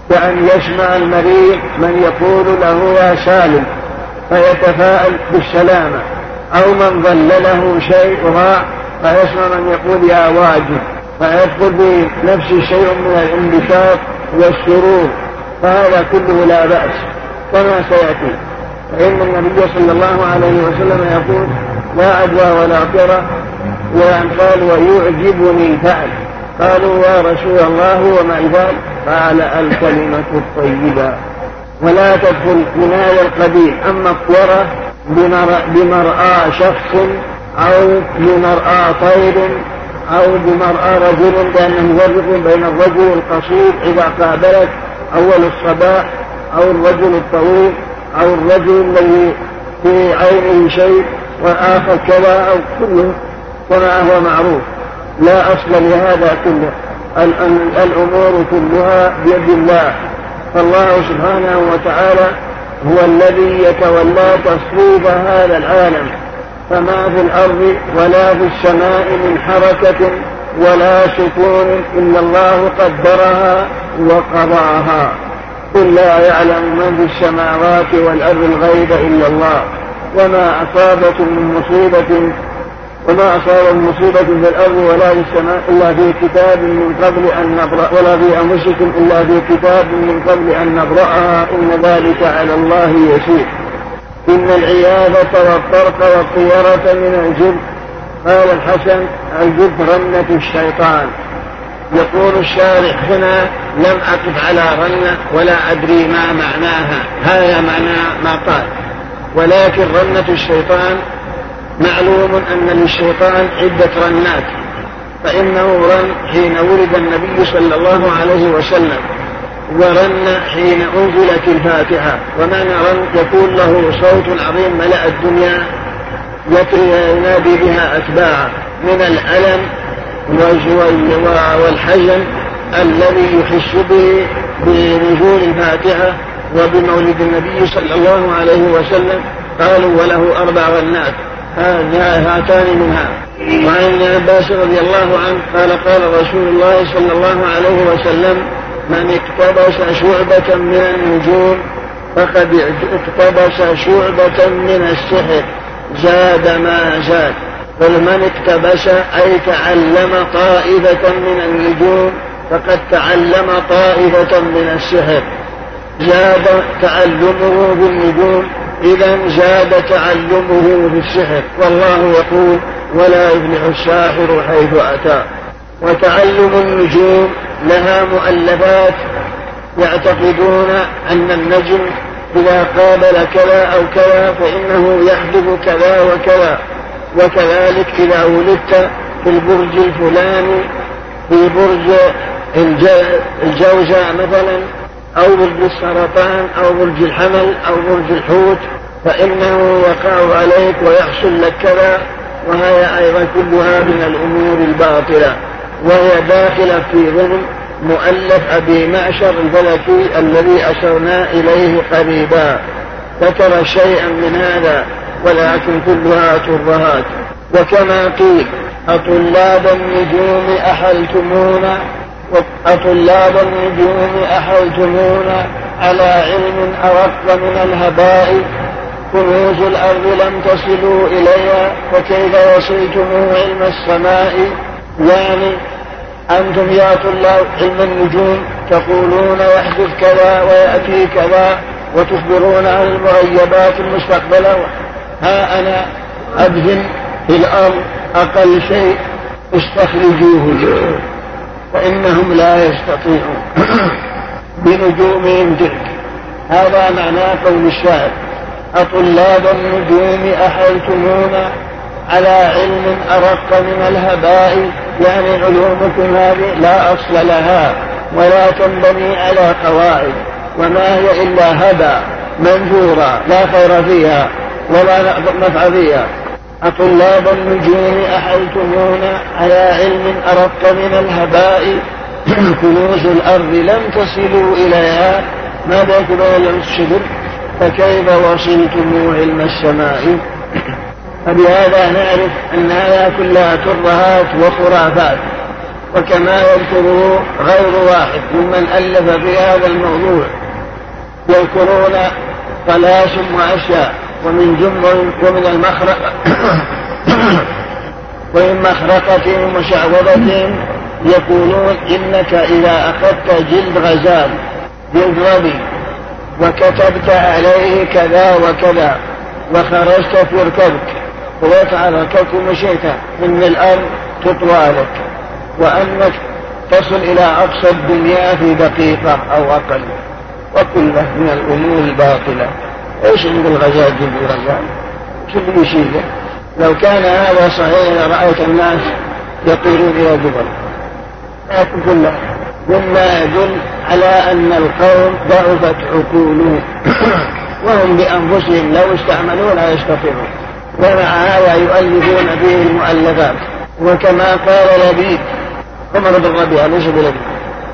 Speaker 2: وأن يسمع المريض من يقول له يا سالم فيتفاءل بالسلامة أو من ظل له شيء راع فيسمع من يقول يا واجب فيدخل بنفسه شيء من الانبساط والسرور فهذا كله لا بأس كما سيأتي فإن النبي صلى الله عليه وسلم يقول لا عدوى ولا قرى وأن قال ويعجبني فعل قالوا يا رسول الله وما قال قال الكلمة الطيبة ولا تدخل كناية القبيح أما الطورة بمرأى شخص أو بمرأى طير أو بمرأى رجل لأنه يفرق بين الرجل القصير إذا قابلك أول الصباح أو الرجل الطويل أو الرجل الذي في عينه شيء وآخر كذا أو كله كما هو معروف لا أصل لهذا كله الأمور كلها بيد الله فالله سبحانه وتعالى هو الذي يتولى تصويب هذا العالم فما في الأرض ولا في السماء من حركة ولا سكون إلا الله قدرها وقضاها قل لا يعلم من في السماوات والأرض الغيب إلا الله وما أصابكم من مصيبة وما أصاب من مصيبة في الأرض ولا في السماء إلا في كتاب من قبل أن نبرأ ولا في أنفسكم إلا في كتاب من قبل أن نبرأها إن ذلك على الله يسير إن العيادة والطرق والطيرة من الجب قال الحسن الجب رنة الشيطان يقول الشارع هنا لم أقف على رنة ولا أدري ما معناها هذا معنى ما قال ولكن رنة الشيطان معلوم أن للشيطان عدة رنات فإنه رن حين ولد النبي صلى الله عليه وسلم ورن حين أنزلت الفاتحة ومعنى رن يكون له صوت عظيم ملأ الدنيا يتري ينادي بها أتباعه من الألم والحزن الذي يحس به بنزول الفاتحة وبمولد النبي صلى الله عليه وسلم قالوا وله أربع رنات هاتان منها وعن ابن عباس رضي الله عنه قال قال رسول الله صلى الله عليه وسلم من اقتبس شعبة من النجوم فقد اقتبس شعبة من السحر زاد ما زاد بل من اقتبس أي تعلم طائفة من النجوم فقد تعلم طائفة من السحر زاد تعلمه بالنجوم إذا زاد تعلمه بالسحر والله يقول ولا يبلع الساحر حيث أتى وتعلم النجوم لها مؤلفات يعتقدون أن النجم إذا قابل كذا أو كذا فإنه يحدث كذا وكذا وكذلك إذا ولدت في البرج الفلاني في برج الجوزاء مثلا أو ضد السرطان أو برج الحمل أو برج الحوت فإنه يقع عليك ويحصل لك كذا وهي أيضا كلها من الأمور الباطلة وهي داخلة في ضمن مؤلف أبي معشر الفلكي الذي أشرنا إليه قريبا ذكر شيئا من هذا ولكن كلها ترهات وكما قيل أطلاب النجوم أحلتمونا أطلاب النجوم أحوجمونا على علم أرق من الهباء كنوز الأرض لم تصلوا إليها وكيف وصلتم علم السماء يعني أنتم يا طلاب علم النجوم تقولون يحدث كذا ويأتي كذا وتخبرون عن المغيبات المستقبلة ها أنا أبذل في الأرض أقل شيء استخرجوه فإنهم لا يستطيعون (coughs) بنجومهم تلك هذا معنى قول الشاعر أطلاب النجوم أحيتمونا على علم أرق من الهباء يعني علومكم هذه لا أصل لها ولا تنبني على قواعد وما هي إلا هبى منثورة لا خير فيها ولا نفع فيها أطلاب النجوم أحوتمونا على علم أردت من الهباء (clears throat) كنوز الأرض لم تصلوا إليها ماذا كنا لم تشدوا فكيف وصلتم علم السماء (clears throat) فبهذا نعرف أنها كلها ترهات وخرافات وكما يذكره غير واحد ممن ألف في هذا الموضوع يذكرون طلاسم وأشياء ومن جمر ومن المخرقة (coughs) ومن مخرقة وشعوذتهم يقولون إنك إذا أخذت جلد غزال جلد ربي وكتبت عليه كذا وكذا وخرجت في ركبك ويفعل ركبك مشيت من الأرض تطوى لك وأنك تصل إلى أقصى الدنيا في دقيقة أو أقل وكله من الأمور الباطلة ايش اللي بالغزال دين بالغزال؟ ايش اللي يشيله؟ لو كان هذا صحيح لرأيت الناس يطيرون إلى الجبل لكن قلنا مما يدل على أن القوم ضعفت عقولهم (coughs) وهم بأنفسهم لو استعملوا لا يستطيعون ومع هذا يؤلفون به المؤلفات وكما قال لبيد عمر بن ربيعة ليس بلبيب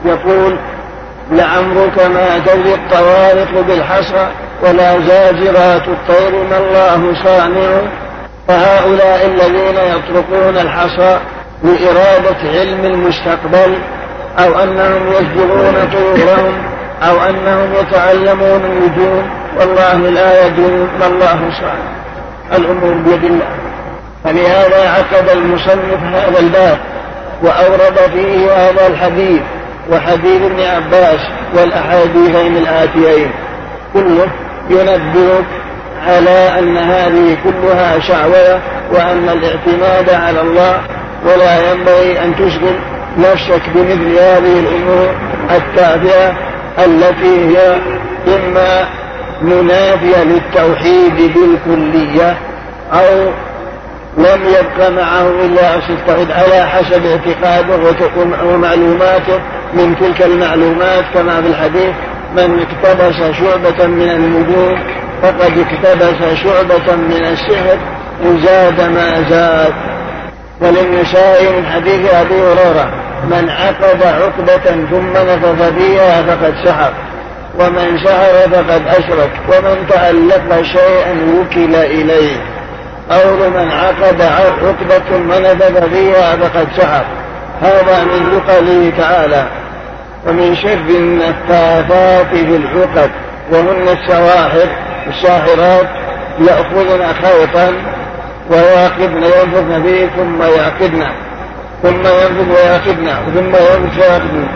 Speaker 2: يقول لعمرك ما تجري الطوارق بالحصى ولا زاجرات الطير ما الله صانع فهؤلاء الذين يطرقون الحصى لإرادة علم المستقبل أو أنهم يزجرون طيورهم أو أنهم يتعلمون النجوم والله لا يدري ما الله صانع الأمور بيد الله فلهذا عقد المصنف هذا الباب وأورد فيه هذا الحديث وحديث ابن عباس والأحاديثين الآتيين كله ينبهك على أن هذه كلها شعوذة وأن الاعتماد على الله ولا ينبغي أن تشغل نفسك بمثل هذه الأمور التافهة التي هي إما منافية للتوحيد بالكلية أو لم يبق معه إلا أصل التوحيد على حسب اعتقاده ومعلوماته من تلك المعلومات كما في الحديث من اقتبس شعبة من النجوم فقد اقتبس شعبة من السحر إن زاد ما زاد وللنساء من حديث أبي هريرة من عقد عقدة ثم نفث فيها فقد سحر ومن سحر فقد أشرك ومن تعلق شيئا وكل إليه قول من عقد عقدة نفث فيها فقد سحر هذا من قوله تعالى ومن شر النفاثات في الحقد وهن السواحر الساحرات يأخذن خوطا ويعقدن ينفذن به ثم يعقدن ثم ينفذ ويعقدن ثم ينفذ ويعقدن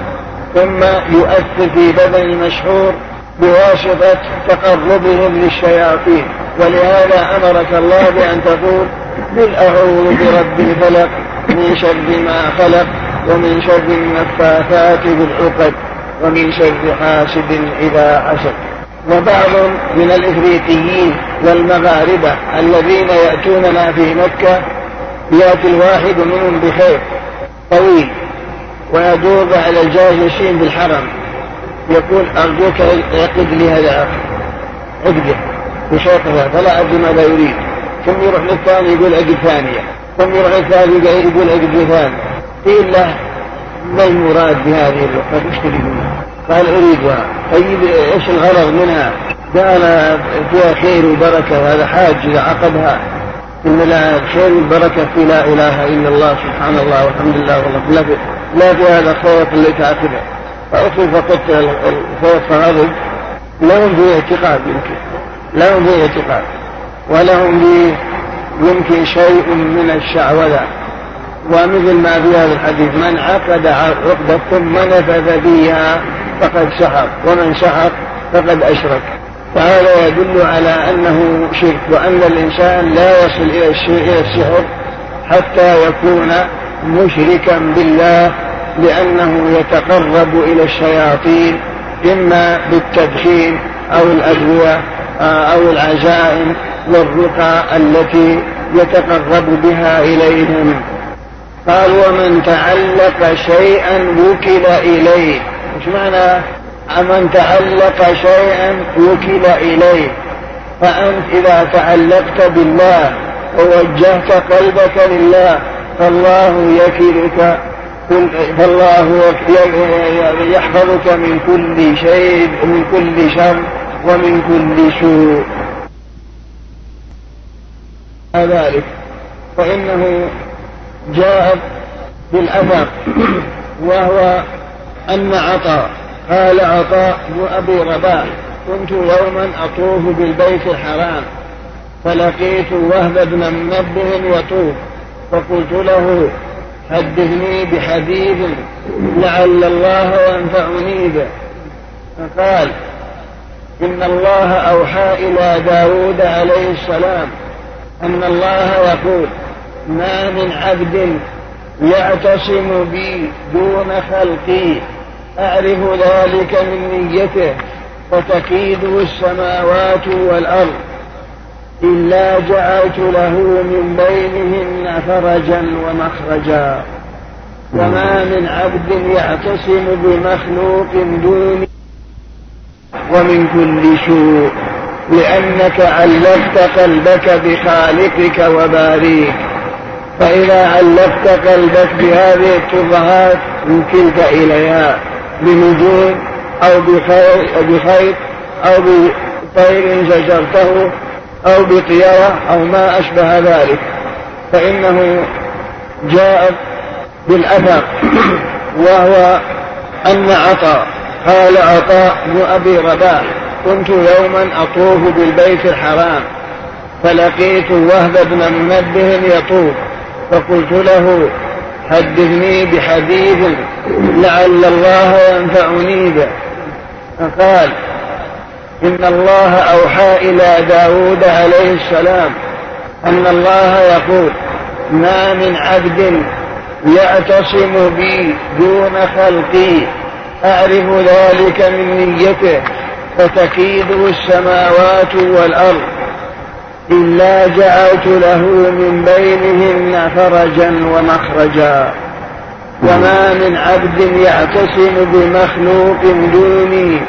Speaker 2: ثم يؤثر في بدن المشحور بواسطة تقربهم للشياطين ولهذا أمرك الله بأن تقول قل أعوذ برب الفلق من شر ما خلق ومن شر النفاثات بالعقد ومن شر حاسد إذا حسد وبعض من الإفريقيين والمغاربة الذين يأتوننا في مكة يأتي الواحد منهم بخير طويل ويدور على الجالسين بالحرم يقول أرجوك اعقد لي هذا عقده بشرطها فلا أدري ماذا يريد ثم يروح للثاني يقول عقد ثانية ثم يروح للثالث يقول عقد ثانية قيل له ما المراد بهذه اللقطة تشتري منها قال أريدها طيب إيش الغرض منها قال فيها خير وبركة وهذا حاج إذا عقبها إن لا خير وبركة في لا إله إلا الله سبحان الله والحمد لله والله لا في لا في هذا الخوف اللي تعتبه فأصل فقدت الخوف فغضب لهم فيه اعتقاد يمكن لهم فيه اعتقاد ولهم فيه يمكن شيء من الشعوذة ومثل ما في هذا الحديث من عقد عقدة ثم نفذ فيها فقد سحق ومن سحق فقد أشرك فهذا يدل على أنه شرك وأن الإنسان لا يصل إلى السحر حتى يكون مشركا بالله لأنه يتقرب إلى الشياطين إما بالتدخين أو الأدوية آه، أو العزائم والرقى التي يتقرب بها إليهم قال ومن تعلق شيئا وكل إليه ايش معنى من تعلق شيئا وكل إليه فأنت إذا تعلقت بالله ووجهت قلبك لله فالله يكلك فالله يحفظك من كل شيء ومن كل شر ومن كل سوء ذلك فإنه جاء بالأثر وهو أن عطاء قال عطاء بن أبي رباح كنت يوما أطوف بالبيت الحرام فلقيت وهب بن منبه يطوف فقلت له حدثني بحديث لعل الله ينفعني به فقال إن الله أوحى إلى داود عليه السلام أن الله يقول ما من عبد يعتصم بي دون خلقي أعرف ذلك من نيته فتكيده السماوات والأرض إلا جعلت له من بينهن فرجا ومخرجا وما من عبد يعتصم بمخلوق دوني ومن كل سوء لأنك علقت قلبك بخالقك وباريك فإذا علقت قلبك بهذه الشبهات يمكنك إليها بنجوم أو بخيط أو بطير زجرته أو بطيرة أو ما أشبه ذلك فإنه جاء بالأثر وهو أن عطاء قال عطاء بن أبي رباح كنت يوما أطوف بالبيت الحرام فلقيت وهب بن منبه يطوف فقلت له حدثني بحديث لعل الله ينفعني به فقال إن الله أوحى إلى داود عليه السلام أن الله يقول ما من عبد يعتصم بي دون خلقي أعرف ذلك من نيته فتكيده السماوات والأرض إلا جعلت له من بينهن فرجا ومخرجا وما من عبد يعتصم بمخلوق دوني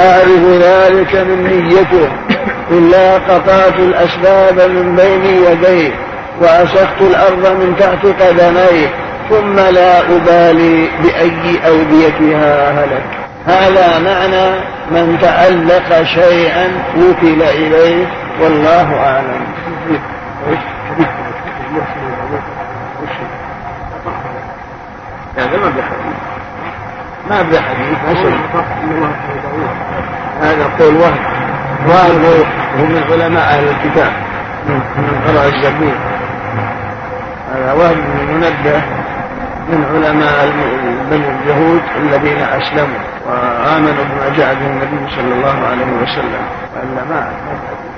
Speaker 2: أعرف ذلك من نيته إلا قطعت الأسباب من بين يديه وأسخت الأرض من تحت قدميه ثم لا أبالي بأي أوديتها هلك هذا معنى من تعلق شيئا وكل إليه والله
Speaker 4: أعلم هذا ما ما هذا قول وهم وهم هو من علماء أهل الكتاب من قراء الزبير هذا وهم بن منبه من علماء بني اليهود الذين اسلموا وامنوا بما جاء به النبي صلى الله عليه وسلم والا ما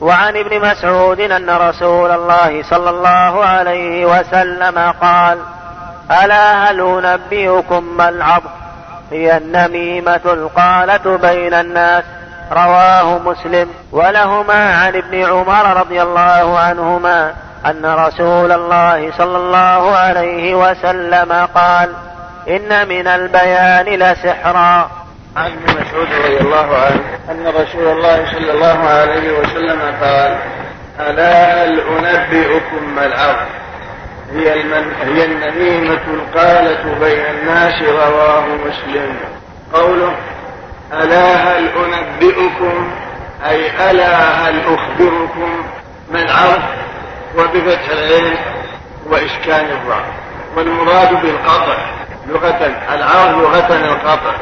Speaker 1: وعن ابن مسعود ان رسول الله صلى الله عليه وسلم قال الا هل انبئكم ما العبد هي النميمه القاله بين الناس رواه مسلم ولهما عن ابن عمر رضي الله عنهما ان رسول الله صلى الله عليه وسلم قال ان من البيان لسحرا عن ابن مسعود رضي الله عنه أن رسول الله صلى الله عليه وسلم قال ألا هل أنبئكم ما الأرض هي, المن... هي النميمة القالة بين الناس رواه مسلم قوله ألا هل أنبئكم أي ألا هل أخبركم ما الأرض وبفتح العين وإشكان الراء والمراد بالقطع لغة العرض لغة القطع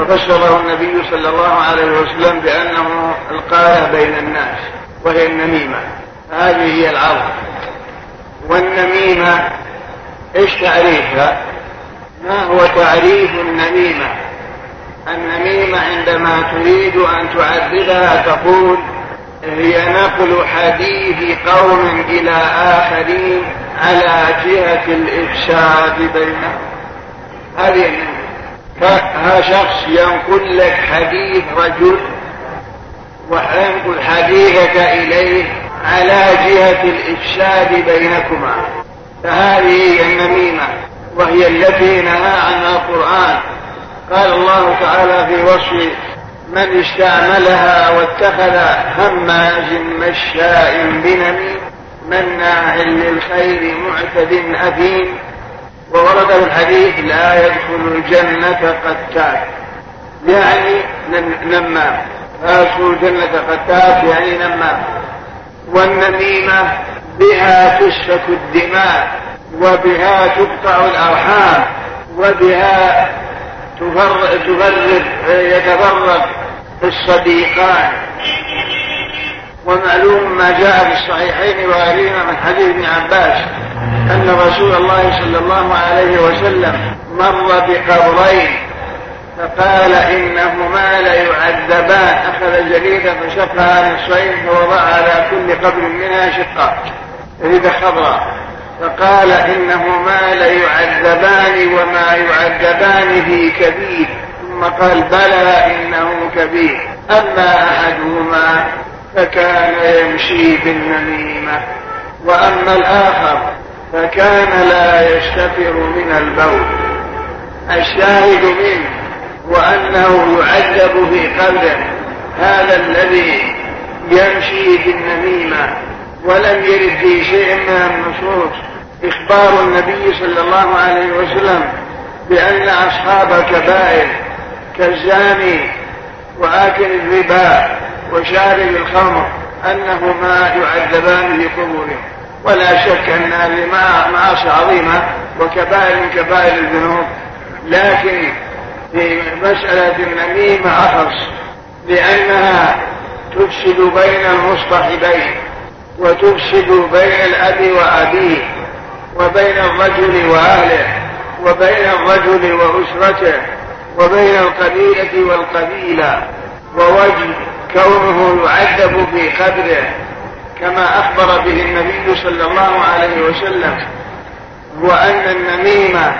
Speaker 1: وفسره النبي صلى الله عليه وسلم بأنه القاية بين الناس وهي النميمة هذه هي العرض والنميمة ايش تعريفها؟
Speaker 2: ما هو تعريف النميمة؟ النميمة عندما تريد أن تعذبها تقول هي نقل حديث قوم إلى آخرين على جهة الإفساد بينهم هذه النميمة فها شخص ينقل لك حديث رجل وينقل حديثك إليه على جهة الإفساد بينكما فهذه هي النميمة وهي التي نهى عنها القرآن قال الله تعالى في وصف من استعملها واتخذ هماز مشاء بنميم مناع للخير معتد أثيم وورد في الحديث لا يدخل الجنة قتال يعني نمام لا يدخل الجنة قتال يعني نمام والنميمة بها تسفك الدماء وبها تقطع الأرحام وبها تفرق يتفرق الصديقان ومعلوم ما جاء في الصحيحين وغيرهما من حديث ابن عباس أن رسول الله صلى الله عليه وسلم مر بقبرين فقال إنهما ليعذبان أخذ الجليد فشقها نصفين فوضع على كل قبر منها شقة جليدة خضراء فقال إنهما ليعذبان وما يعذبان في كبير ثم قال بلى إنه كبير أما أحدهما فكان يمشي بالنميمة وأما الآخر فكان لا يشتفر من البول الشاهد منه وأنه يعذب في قبره هذا الذي يمشي بالنميمة ولم يرد في شيء من النصوص إخبار النبي صلى الله عليه وسلم بأن أصحاب كبائر كالزاني وآكل الربا وشارب الخمر أنهما يعذبان في قبورهم ولا شك أن هذه معاصي عظيمة وكبائر من كبائر الذنوب لكن في مسألة النميمة أخص لأنها تفسد بين المصطحبين وتفسد بين الأب وأبيه وبين الرجل وأهله وبين الرجل وأسرته وبين القبيلة والقبيلة ووجه كونه يعذب في قبره كما أخبر به النبي صلى الله عليه وسلم وأن النميمة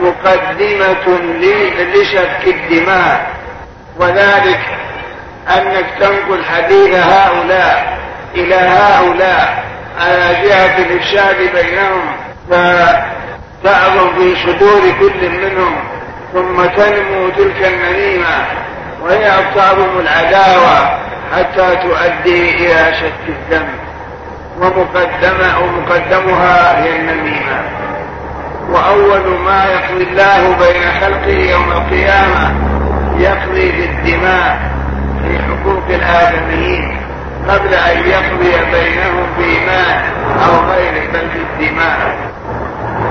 Speaker 2: مقدمة لسفك الدماء وذلك أنك تنقل حديث هؤلاء إلى هؤلاء على جهة الإرشاد بينهم فتعظم في صدور كل منهم ثم تنمو تلك النميمة وهي أصابهم العداوة حتى تؤدي إلى شك الدم ومقدمة ومقدمها هي النميمة وأول ما يقضي الله بين خلقه يوم القيامة يقضي بالدماء في حقوق الآدميين قبل أن يقضي بينهم بإيمان أو غير بل بالدماء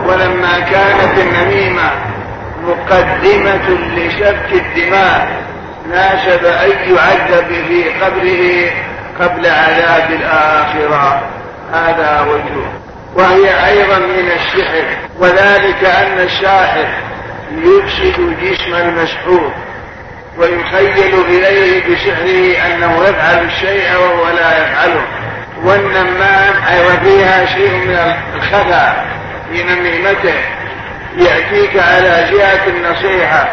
Speaker 2: ولما كانت النميمة مقدمة لشبك الدماء ناشب أن يعذب في قبره قبل عذاب الآخرة هذا وجهه وهي أيضا من السحر وذلك أن الساحر يفسد جسم المسحور ويخيل إليه بسحره أنه يفعل الشيء وهو لا يفعله والنمام أي وفيها شيء من الخفا في نميمته يأتيك على جهة النصيحة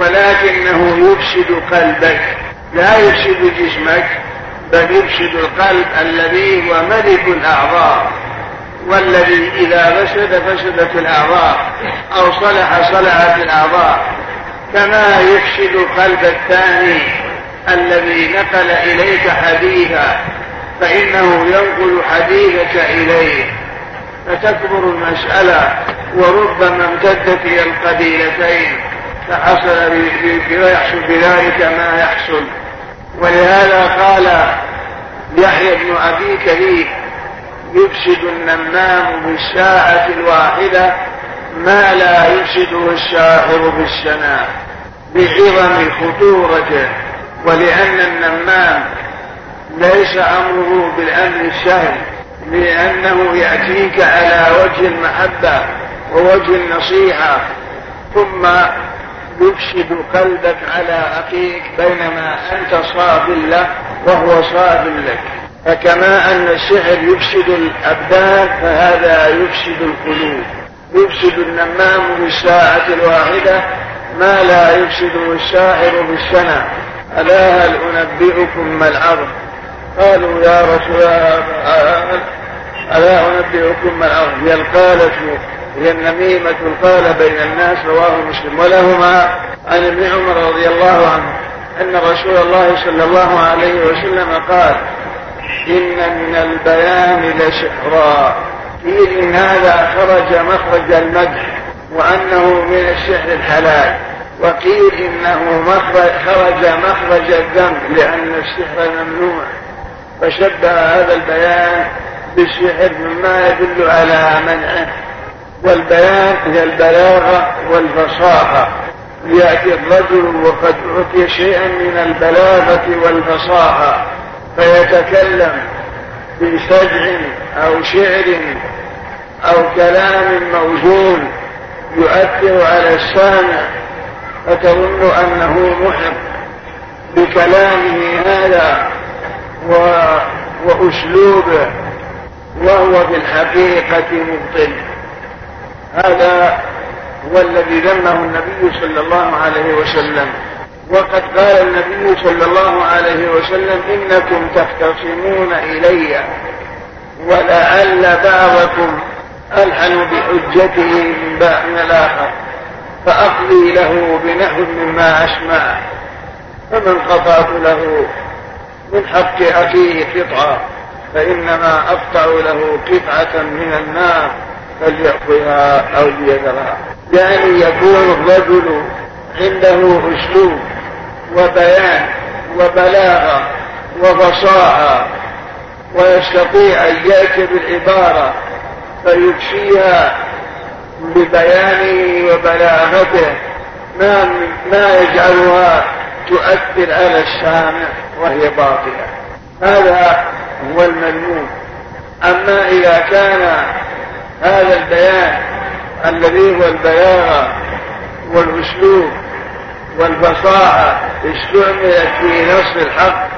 Speaker 2: ولكنه يفسد قلبك لا يفسد جسمك بل يفسد القلب الذي هو ملك الأعضاء والذي إذا فسد فسدت الأعضاء أو صلح صلحت الأعضاء كما يفسد قلب الثاني الذي نقل إليك حديثا فإنه ينقل حديثك إليه فتكبر المسألة وربما امتدت إلى القبيلتين فحصل ويحصل بذلك ما يحصل ولهذا قال يحيى بن أبي كريم يفسد النمام بالساعة الواحدة ما لا يفسده الساحر بالسنة بعظم خطورته ولأن النمام ليس أمره بالأمر السهل لأنه يأتيك على وجه المحبة ووجه النصيحة ثم يفسد قلبك على أخيك بينما أنت صاب له وهو صاب لك فكما أن السحر يفسد الأبدان فهذا يفسد القلوب يفسد النمام بالساعة الواحدة ما لا يفسده الساحر بالسنة ألا هل أنبئكم ما الأرض قالوا يا رسول ألا أنبئكم ما الأرض هي القالة هي النميمة القال بين الناس رواه مسلم ولهما عن ابن عمر رضي الله عنه أن رسول الله صلى الله عليه وسلم قال إن من البيان لسحرا قيل إن هذا خرج مخرج المدح وأنه من السحر الحلال وقيل إنه مخرج خرج مخرج الذنب لأن السحر ممنوع فشبه هذا البيان بالسحر مما يدل على منعه والبيان هي البلاغة والفصاحة يأتي الرجل وقد أعطي شيئا من البلاغة والفصاحة فيتكلم بسجع أو شعر أو كلام موزون يؤثر على السامع فتظن أنه محب بكلامه هذا و... وأسلوبه وهو في الحقيقة مبطل هذا هو الذي ذمه النبي صلى الله عليه وسلم وقد قال النبي صلى الله عليه وسلم إنكم تختصمون إلي ولعل بعضكم ألحن بحجته من بعض الآخر فأقضي له بنحو مما أسمع فمن قطعت له من حق أخيه قطعة فإنما أقطع له قطعة من النار فليعطها أو ليذرها يعني يكون الرجل عنده أسلوب وبيان وبلاغة وفصاحة ويستطيع أن يأتي بالعبارة فيكفيها ببيانه وبلاغته ما ما يجعلها تؤثر على السامع وهي باطلة هذا هو المذموم أما إذا كان هذا البيان الذي هو البلاغة والأسلوب والبصاعه استعملت في نص الحق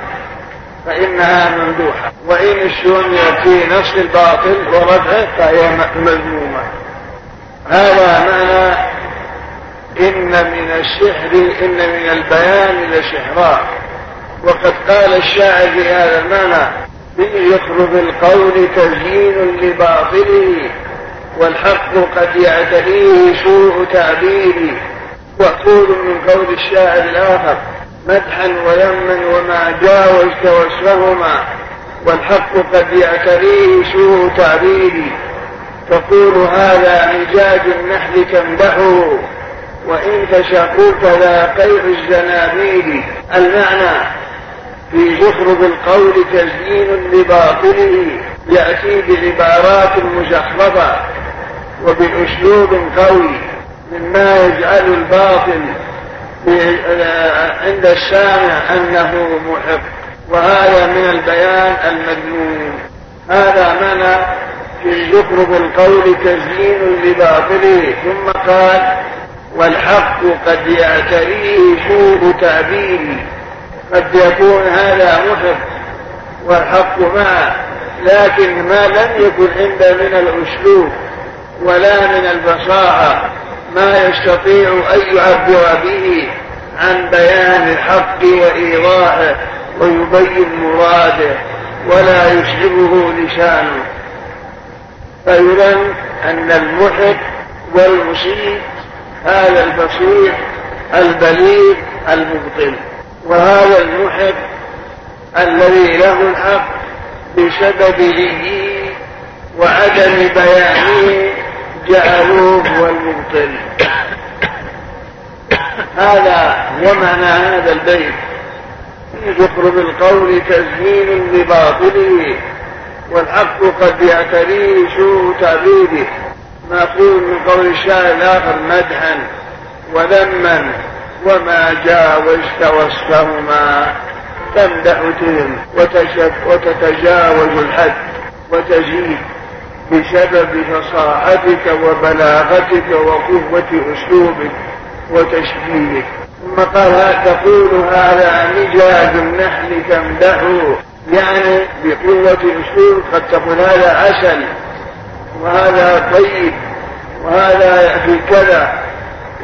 Speaker 2: فإنها ممدوحة وإن استعملت في نص الباطل وردعه فهي مذمومة هذا معنى إن من السحر إن من البيان لسحرا وقد قال الشاعر في هذا المعنى من يخرب القول تزيين لباطله والحق قد يعتريه سوء تعبيري وقول من قول الشاعر الآخر مدحا ويما وما جاوزت وصفهما والحق قد يعتريه سوء تعبيري تقول هذا مزاج النحل تمدحه وإن تشقوا فلاقيه الزنابيل المعنى في زخرف القول تزيين لباطله يأتي بعبارات مزخرفة وبأسلوب قوي مما يجعل الباطل آه، عند السامع أنه محق وهذا من البيان المذموم هذا معنى في زخرف بالقول تزيين لباطله ثم قال والحق قد يعتريه سوء تعبيري قد يكون هذا محق والحق معه لكن ما لم يكن عنده من الأسلوب ولا من البصاعة ما يستطيع أن يعبر به عن بيان الحق وإيضاحه ويبين مراده ولا يشعره لسانه فإذا أن المحب والمصيب هذا البصير البليغ المبطل وهذا المحب الذي له الحق بسبب ذيه وعدم بيانه جعلوه هو المبطل هذا ومعنى هذا البيت في ذكر بالقول تزيين لباطله والحق قد يعتريه سوء تعبيده نقول من قول الشاعر الآخر مدحا وذما وما جاوزت وصفهما تمدح تهم وتتجاوز الحد وتزيد بسبب فصاحتك وبلاغتك وقوة أسلوبك وتشبيهك ثم قال تقول هذا مجاز النحل تمدحه يعني بقوة أسلوب قد تقول هذا عسل وهذا طيب وهذا في كذا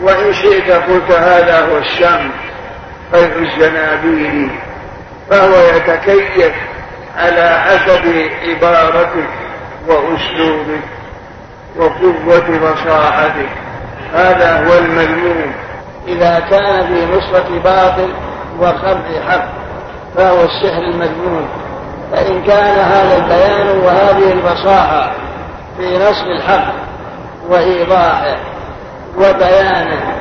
Speaker 2: وإن شئت قلت هذا هو الشمس طيب الزنابيل فهو يتكيف على حسب عبارتك وأسلوبك وقوة بصاعتك هذا هو المذموم إذا كان في نصرة باطل وخلق حق فهو السحر المذموم فإن كان هذا البيان وهذه البصاحة في نصر الحق وإيضاحه وبيانه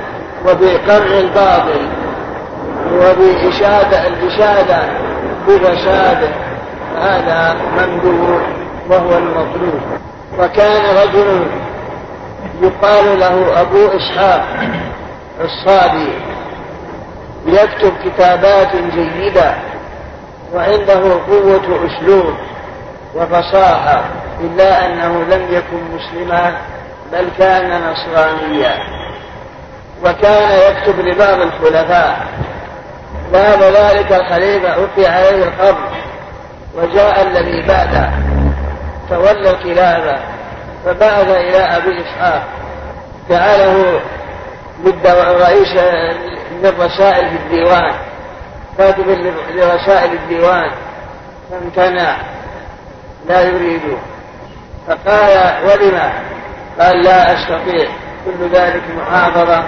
Speaker 2: وفي قمع الباطل وفي إشادة الإشادة بفساده هذا ممدوح وهو المطلوب وكان رجل يقال له أبو إسحاق الصابي يكتب كتابات جيدة وعنده قوة أسلوب وفصاحة إلا أنه لم يكن مسلما بل كان نصرانيا وكان يكتب لبعض الخلفاء ذهب ذلك الخليفة ألقي عليه القبر وجاء الذي بعده تولى الكلاب فبعث إلى أبي إسحاق جعله رئيس للرسائل في الديوان كاتبا لرسائل الديوان فامتنع لا يريده فقال ولما قال لا أستطيع كل ذلك محافظة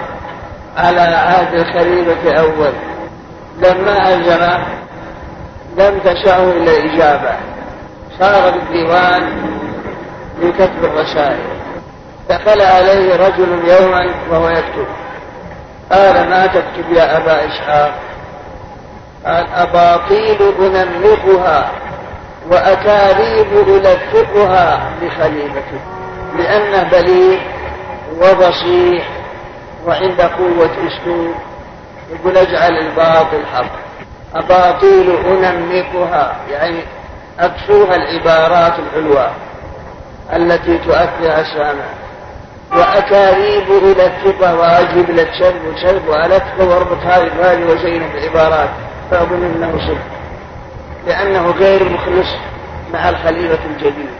Speaker 2: على عهد الخليفة أول لما أزر لم تشعه إلا إجابة صار بالديوان من كتب الرسائل دخل عليه رجل يوما وهو يكتب قال ما تكتب يا أبا إسحاق قال أباطيل أنمقها وأكاذيب ألفقها لخليفتي لأنه بليغ وبصيح وعند قوة أسلوب يقول اجعل الباطل حق أباطيل أنمقها يعني أكثرها العبارات الحلوة التي تؤثر السامع وأكاذيب إلى الثقة وأجوب إلى الشرب وشرب على الثقة واربط هذه بهذه وزينة العبارات فأظن أنه صدق لأنه غير مخلص مع الخليفة الجديد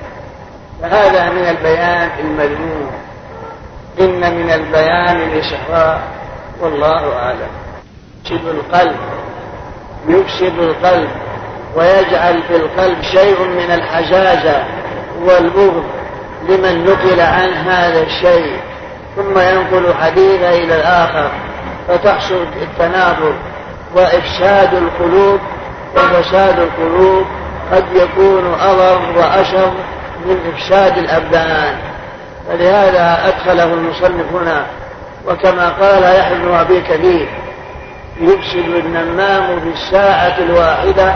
Speaker 2: فهذا من البيان المذموم إن من البيان الإشعراء والله أعلم يفسد القلب يفسد القلب ويجعل في القلب شيء من الحجاجة والبغض لمن نقل عن هذا الشيء ثم ينقل حديثه إلى الآخر فتحصل التناقض وإفساد القلوب وفساد القلوب قد يكون أضر وأشر من إفساد الأبدان فلهذا أدخله المصنف هنا وكما قال يحيى بن أبي كبير يفسد النمام في الساعة الواحدة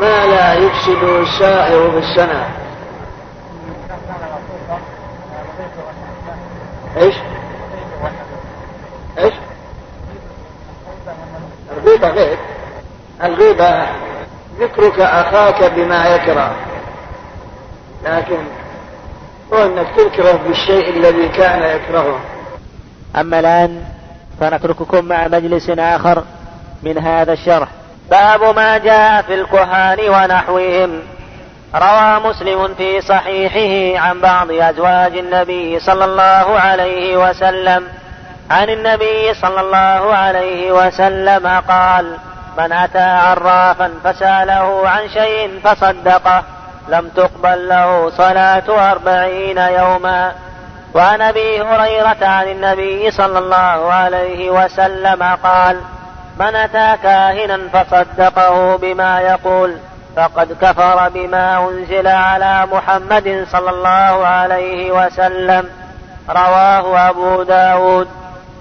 Speaker 2: ما لا يفسده السائر بالسنة ايش؟ ايش؟ الغيبة غير الغيبة ذكرك أخاك بما يكره لكن هو أنك تكره بالشيء الذي كان يكرهه
Speaker 1: أما الآن فنترككم مع مجلس آخر من هذا الشرح باب ما جاء في الكهان ونحوهم روى مسلم في صحيحه عن بعض ازواج النبي صلى الله عليه وسلم عن النبي صلى الله عليه وسلم قال من اتى عرافا فساله عن شيء فصدقه لم تقبل له صلاه اربعين يوما وعن ابي هريره عن النبي صلى الله عليه وسلم قال من اتى كاهنا فصدقه بما يقول فقد كفر بما انزل على محمد صلى الله عليه وسلم رواه ابو داود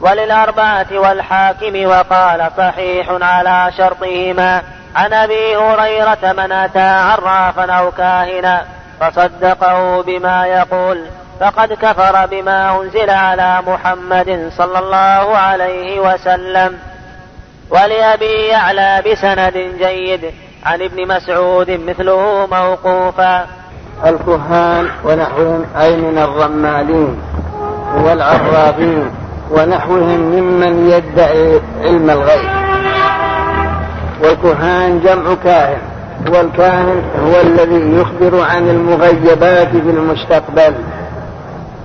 Speaker 1: وللاربعه والحاكم وقال صحيح على شرطهما عن ابي هريره من اتى عرافا او كاهنا فصدقه بما يقول فقد كفر بما انزل على محمد صلى الله عليه وسلم ولأبي يعلى بسند جيد عن ابن مسعود مثله موقوفا
Speaker 2: الكهان ونحوهم أي من الرمالين والعرابين ونحوهم ممن يدعي علم الغيب والكهان جمع كاهن والكاهن هو الذي يخبر عن المغيبات في المستقبل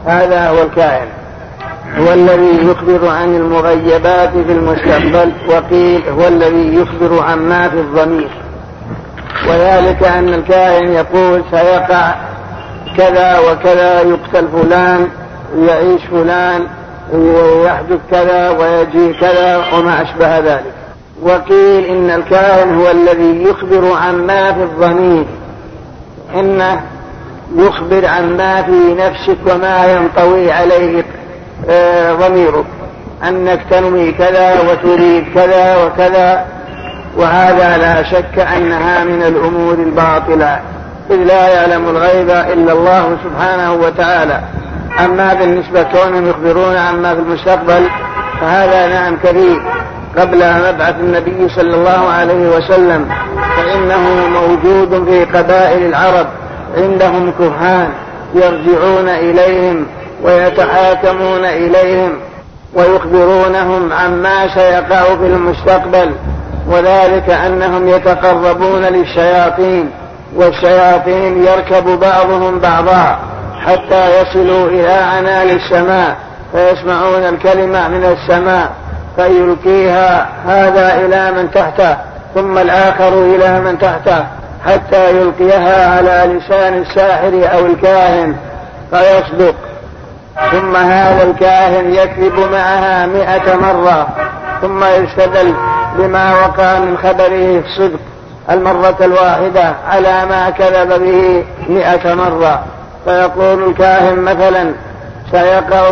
Speaker 2: هذا هو الكاهن هو الذي يخبر عن المغيبات في المستقبل وقيل هو الذي يخبر عما في الضمير وذلك أن الكائن يقول سيقع كذا وكذا يقتل فلان ويعيش فلان ويحدث كذا ويجي كذا وما أشبه ذلك وقيل إن الكائن هو الذي يخبر عن ما في الضمير إنه يخبر عن ما في نفسك وما ينطوي عليه آه، ضميرك أنك تنوي كذا وتريد كذا وكذا وهذا لا شك أنها من الأمور الباطلة إذ لا يعلم الغيب إلا الله سبحانه وتعالى أما بالنسبة كونهم يخبرون عما في المستقبل فهذا نعم كبير قبل مبعث النبي صلى الله عليه وسلم فإنه موجود في قبائل العرب عندهم كهان يرجعون إليهم ويتحاكمون إليهم ويخبرونهم عما سيقع في المستقبل وذلك أنهم يتقربون للشياطين والشياطين يركب بعضهم بعضا حتى يصلوا إلى أنال السماء فيسمعون الكلمة من السماء فيلقيها هذا إلى من تحته ثم الآخر إلى من تحته حتى يلقيها على لسان الساحر أو الكاهن فيصدق ثم هذا الكاهن يكذب معها مئة مرة ثم يستدل بما وقع من خبره الصدق المرة الواحدة على ما كذب به مئة مرة فيقول الكاهن مثلا سيقع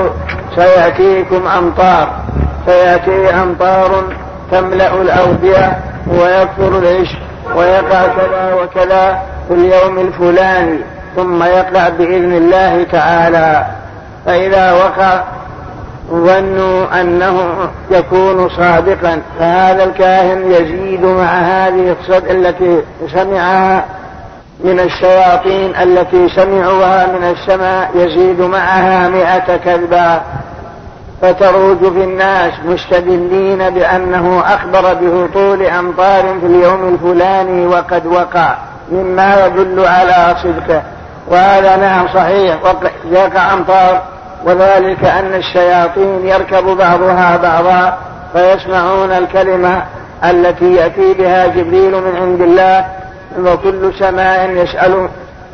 Speaker 2: سيأتيكم أمطار سيأتي أمطار تملأ الأودية ويكثر العشق ويقع كذا وكذا في اليوم الفلاني ثم يقع بإذن الله تعالى فإذا وقع ظنوا أنه يكون صادقا فهذا الكاهن يزيد مع هذه الصدق التي سمعها من الشياطين التي سمعوها من السماء يزيد معها مئة كذبة فتروج في الناس مستدلين بأنه أخبر بهطول أمطار في اليوم الفلاني وقد وقع مما يدل على صدقه وهذا نعم صحيح وقع أمطار وذلك أن الشياطين يركب بعضها بعضا فيسمعون الكلمة التي يأتي بها جبريل من عند الله وكل سماء يسأل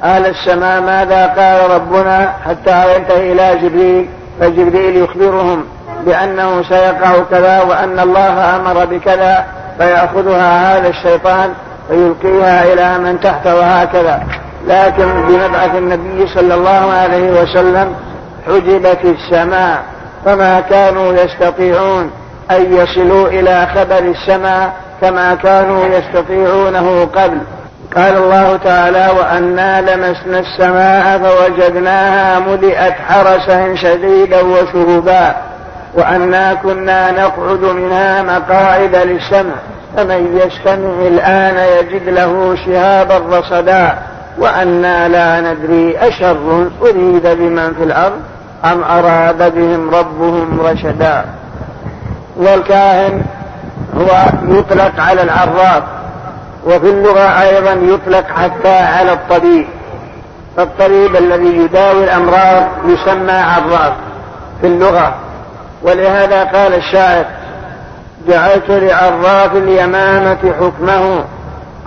Speaker 2: أهل السماء ماذا قال ربنا حتى ينتهي إلى جبريل فجبريل يخبرهم بأنه سيقع كذا وأن الله أمر بكذا فيأخذها هذا الشيطان فيلقيها إلى من تحت وهكذا لكن بمبعث النبي صلى الله عليه وسلم حجبت السماء فما كانوا يستطيعون أن يصلوا إلى خبر السماء كما كانوا يستطيعونه قبل قال الله تعالى وأنا لمسنا السماء فوجدناها ملئت حرسا شديدا وشهبا وأنا كنا نقعد منها مقاعد للسمع فمن يستمع الآن يجد له شهابا رصدا وأنا لا ندري أشر أريد بمن في الأرض أم أراد بهم ربهم رشدا والكاهن هو يطلق على العراف وفي اللغة أيضا يطلق حتى على الطبيب فالطبيب الذي يداوي الأمراض يسمى عراف في اللغة ولهذا قال الشاعر جعلت لعراف اليمامة حكمه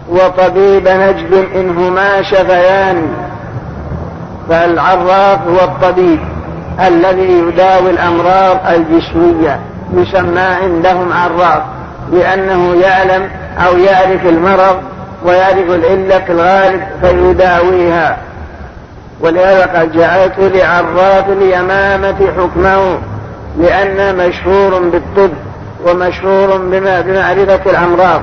Speaker 2: وطبيب نجد إنهما شفيان فالعراف هو الطبيب الذي يداوي الأمراض الجسمية يسمى عندهم عراف لأنه يعلم أو يعرف المرض ويعرف العلة في الغالب فيداويها ولهذا قد جعلت لعراف اليمامة حكمه لأنه مشهور بالطب ومشهور بمعرفة الأمراض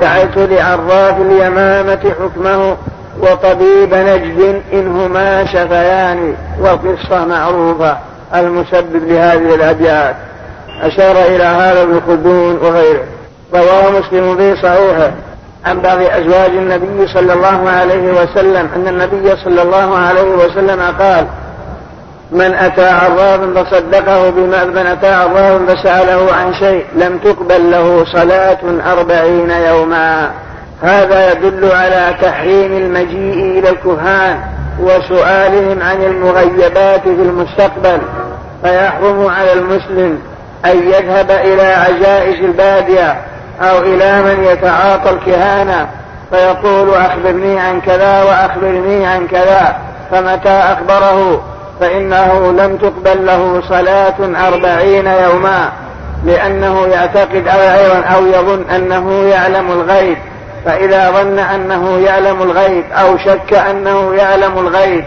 Speaker 2: جعلت لعراف اليمامة حكمه وطبيب نجد إنهما شفيان والقصة معروفة المسبب لهذه الأبيات أشار إلى هذا ابن خلدون وغيره رواه مسلم في صحيحه عن بعض أزواج النبي صلى الله عليه وسلم أن النبي صلى الله عليه وسلم قال من أتى عراض فصدقه بما من أتى عراض فسأله عن شيء لم تقبل له صلاة أربعين يوما هذا يدل على تحريم المجيء إلى الكهان وسؤالهم عن المغيبات في المستقبل فيحرم على المسلم أن يذهب إلى عجائز البادية أو إلى من يتعاطى الكهانة فيقول أخبرني عن كذا وأخبرني عن كذا فمتى أخبره فإنه لم تقبل له صلاة أربعين يوما لأنه يعتقد أو, أو يظن أنه يعلم الغيب فإذا ظن أنه يعلم الغيب أو شك أنه يعلم الغيب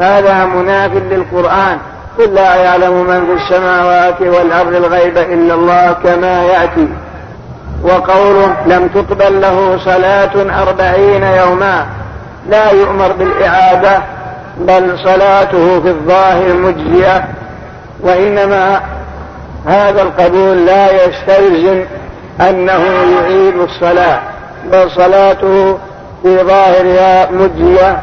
Speaker 2: هذا مناف للقرآن قل لا يعلم من في السماوات والأرض الغيب إلا الله كما يأتي وقوله لم تقبل له صلاة أربعين يوما لا يؤمر بالإعادة بل صلاته في الظاهر مجزئة وإنما هذا القبول لا يستلزم أنه يعيد الصلاة بل صلاته في ظاهرها مجزية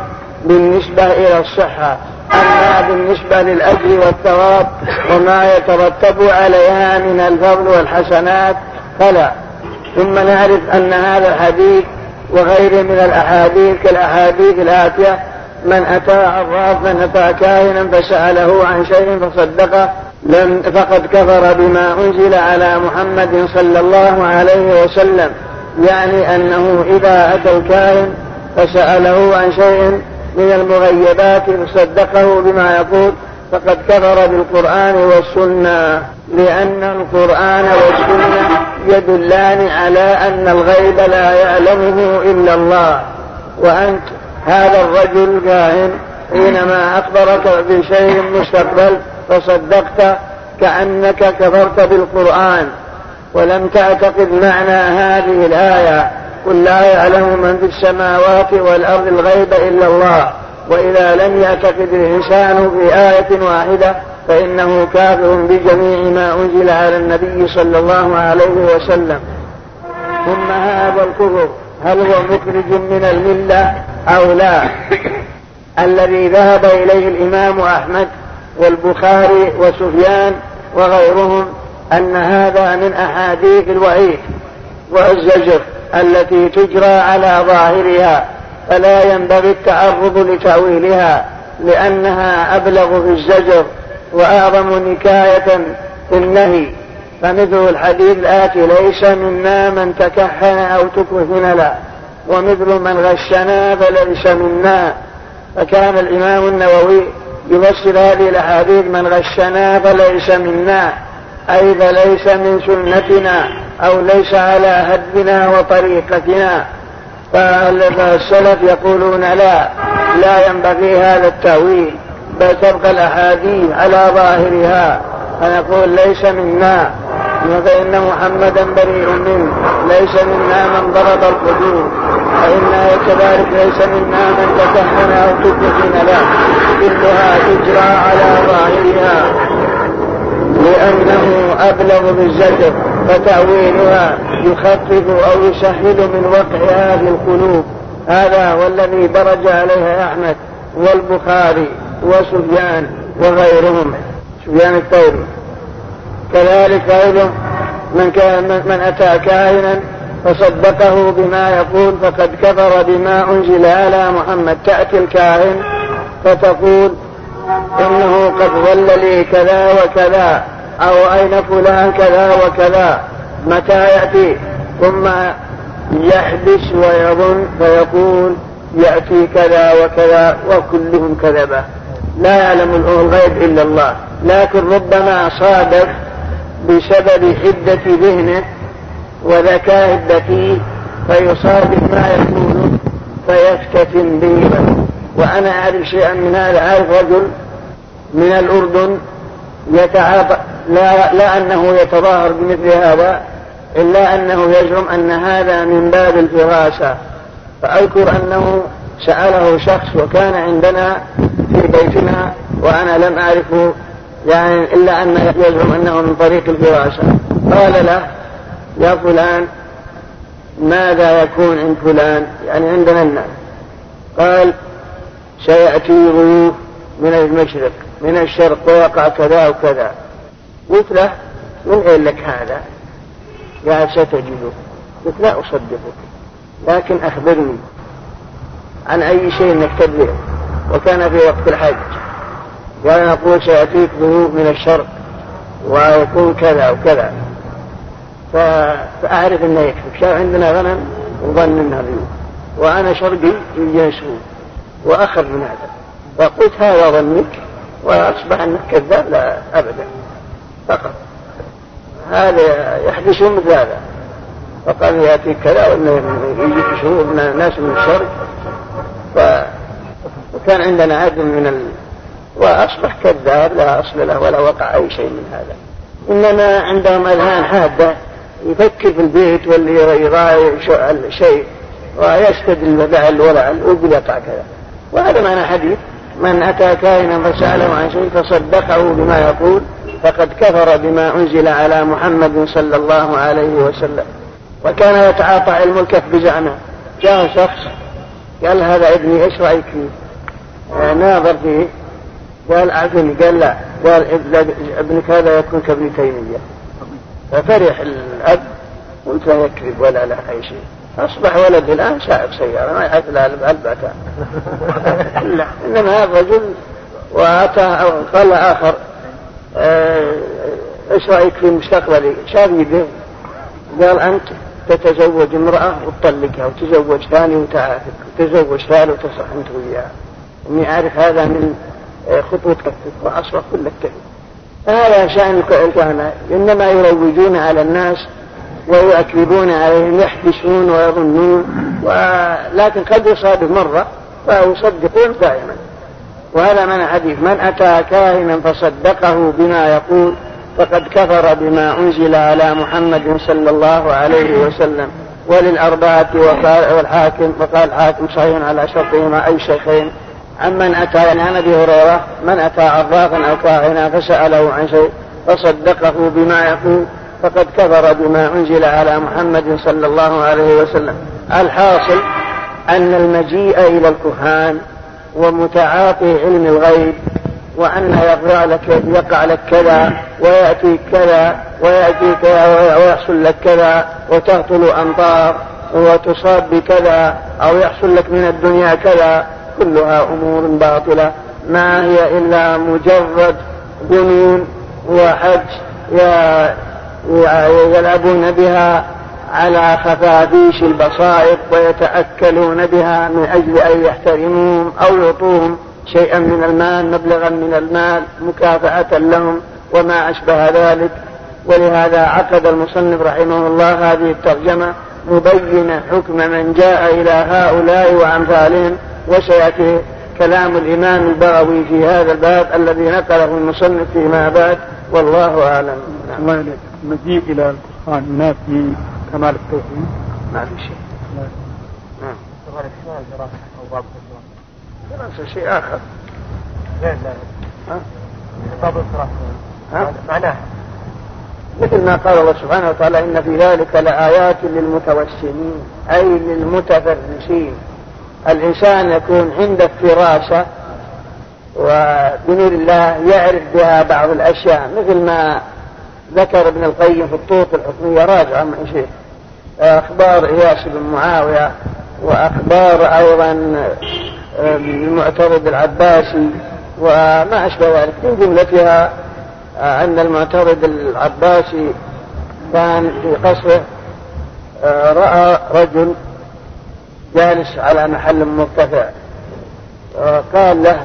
Speaker 2: بالنسبة إلى الصحة أما بالنسبة للأجر والثواب وما يترتب عليها من الفضل والحسنات فلا ثم نعرف أن هذا الحديث وغيره من الأحاديث كالأحاديث الآتية من أتى عراف من أتى كاهنا فسأله عن شيء فصدقه لم فقد كفر بما أنزل على محمد صلى الله عليه وسلم يعني أنه إذا أتى الكاهن فسأله عن شيء من المغيبات فصدقه بما يقول فقد كفر بالقرآن والسنة لأن القرآن والسنة يدلان على أن الغيب لا يعلمه إلا الله وأنت هذا الرجل كاهن حينما أخبرك بشيء مستقبل فصدقت كأنك كفرت بالقرآن ولم تعتقد معنى هذه الآية قل لا يعلم من في السماوات والأرض الغيب إلا الله وإذا لم يعتقد الإنسان في آية واحدة فإنه كافر بجميع ما أنزل على النبي صلى الله عليه وسلم ثم هذا الكفر هل هو مخرج من الملة أو لا الذي ذهب إليه الإمام أحمد والبخاري وسفيان وغيرهم أن هذا من أحاديث الوعيد والزجر التي تجرى على ظاهرها فلا ينبغي التعرض لتأويلها لأنها أبلغ في الزجر وأعظم نكاية في النهي فمثل الحديث الآتي ليس منا من تكهن أو تكهن لا ومثل من غشنا فليس منا فكان الإمام النووي يفسر هذه الأحاديث من غشنا فليس منا أي فليس من سنتنا أو ليس على هدنا وطريقتنا فالسلف يقولون لا لا ينبغي هذا التأويل بل تبقى الأحاديث على ظاهرها فيقول ليس منا فإن محمدا بريء منه ليس منا من ضرب القدور فإنا آية كذلك ليس منا من تكهن أو تدهن له كلها تجرى على ظاهرها لأنه أبلغ بالزجر فتأويلها يخفف أو يسهل من وقعها في القلوب هذا والذي برج درج عليها أحمد والبخاري وسفيان وغيرهم سفيان الثوري كذلك أيضا من كان من اتى كاهنا فصدقه بما يقول فقد كفر بما انزل على محمد تاتي الكاهن فتقول انه قد ظل لي كذا وكذا او اين فلان كذا وكذا متى ياتي ثم يحبس ويظن فيقول ياتي كذا وكذا وكلهم كذبه لا يعلم الغيب إلا الله لكن ربما صادف بسبب حدة ذهنه وذكاء الذكي فيصادف ما يقول فيفتتن به وأنا أعرف شيئا من هذا أعرف رجل من الأردن يتعاطى لا, لا أنه يتظاهر بمثل هذا إلا أنه يزعم أن هذا من باب الفراسة فأذكر أنه سأله شخص وكان عندنا في بيتنا وأنا لم أعرفه يعني إلا أن يزعم أنه من طريق الفراشة قال له يا فلان ماذا يكون عند فلان يعني عندنا الناس قال سيأتي ضيوف من المشرق من الشرق ويقع كذا وكذا قلت له من أين لك هذا؟ قال ستجده قلت لا أصدقك لكن أخبرني عن أي شيء أنك تدريه وكان في وقت الحج وانا اقول سيأتيك ذنوب من الشرق ويكون كذا وكذا فأعرف أنه يكذب شاف عندنا غنم وظن أنها ذنوب وأنا شرقي من سوء وأخذ من هذا فقلت هذا ظنك وأصبح أنك كذاب لا أبدا فقط هذا يحدث مثل هذا فقال يأتيك كذا وأنه يجيك شهور من من الشرق وكان عندنا عدم من ال... وأصبح كذاب لا أصل له ولا وقع أي شيء من هذا إنما عندهم أذهان حادة يفكر في البيت واللي يراعي شيء ويستدل بدع الورع الأبل يقع كذا وهذا معنى حديث من أتى كائنا فسأله عن شيء فصدقه بما يقول فقد كفر بما أنزل على محمد صلى الله عليه وسلم وكان يتعاطى علم الكف بزعمه جاء شخص قال هذا ابني ايش رايك فيه؟ ناظر فيه قال أعطني قال لا قال ابنك هذا يكون كابن تيمية ففرح الأب وانت يكذب ولا له أي شيء أصبح ولد الآن سائق سيارة ما يعرف لا البتة لا إنما هذا رجل وأتى قال آخر آه، ايش رايك في مستقبلي؟ شافني به قال انت تتزوج امراه وتطلقها وتزوج ثاني وتعافك وتزوج ثالث وتصح انت وياها اني اعرف هذا من خطوط كفك واصبح كلك كذب هذا شان الكهنه انما يروجون على الناس ويؤكدون عليهم يحبسون ويظنون ولكن قد يصادف مره فيصدقون دائما وهذا من حديث من اتى كاهنا فصدقه بما يقول فقد كفر بما انزل على محمد صلى الله عليه وسلم وللأربعة والحاكم فقال الحاكم صحيح على شرطهما أي شيخين عمن أتى يعني عن أبي هريرة من أتى عرافا أو كاهنا فسأله عن شيء فصدقه بما يقول فقد كفر بما أنزل على محمد صلى الله عليه وسلم الحاصل أن المجيء إلى الكهان ومتعاطي علم الغيب وأن يقع لك يقع لك كذا ويأتيك كذا ويأتي كذا ويحصل لك كذا وتهطل أمطار وتصاب بكذا أو يحصل لك من الدنيا كذا كلها أمور باطلة ما هي إلا مجرد جنون وحج يلعبون بها على خفافيش البصائر ويتأكلون بها من أجل أن يحترموهم أو يعطوهم شيئا من المال مبلغا من المال مكافأة لهم وما أشبه ذلك ولهذا عقد المصنف رحمه الله هذه الترجمة مبينة حكم من جاء إلى هؤلاء وأمثالهم وسيأتي كلام الإمام البغوي في هذا الباب الذي نقله المصنف فيما بعد والله أعلم نعم. الله المجيء إلى القرآن في كمال التوحيد ما في شيء نعم دراسة شيء آخر لا لا ها؟ باب الدراسة معناها مثل ما قال الله سبحانه وتعالى إن في ذلك لآيات للمتوسمين أي للمتفرسين الإنسان يكون عنده فراسة وبنور الله يعرف بها بعض الأشياء مثل ما ذكر ابن القيم في الطوط الحكمية راجع من شيء أخبار إياس بن معاوية وأخبار أيضا المعترض العباسي وما أشبه ذلك من جملتها أن المعترض العباسي كان في قصره أه، رأى رجل جالس على محل مرتفع قال له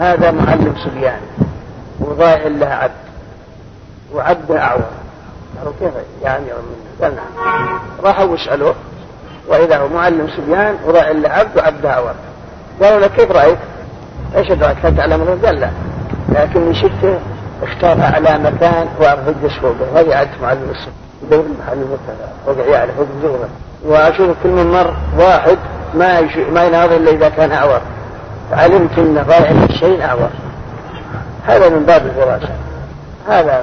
Speaker 2: هذا معلم صبيان وضائل له عبد وعبده أعور قالوا كيف يعني منه قال نعم راحوا وسألوه وإذا هو معلم صبيان وضائل له عبد وعبده أعور قالوا له كيف رأيك؟ ايش ادراك هل تعلم قال لا لكني شفته اختار أعلى مكان وأرهج فوقه وهي عادة معلم الصبيان دور المحل المرتفع وقع يعرف فوق واشوف من مر واحد ما يش... ما يناظر الا اذا كان اعور فعلمت ان رايح الشيء اعور هذا من باب الوراثه هذا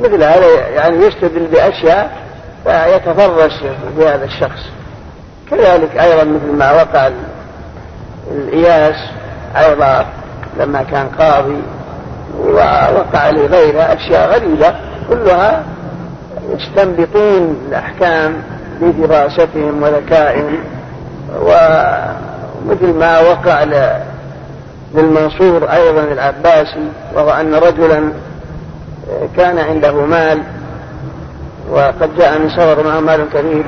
Speaker 2: مثل هذا يعني يستدل باشياء ويتفرس بهذا الشخص كذلك ايضا مثل ما وقع الاياس ايضا لما كان قاضي ووقع لغيرها اشياء غريبه كلها يستنبطون الاحكام بدراستهم وذكائهم ومثل ما وقع للمنصور أيضا العباسي وهو أن رجلا آه، كان عنده مال وقد جاء من سفر معه مال كبير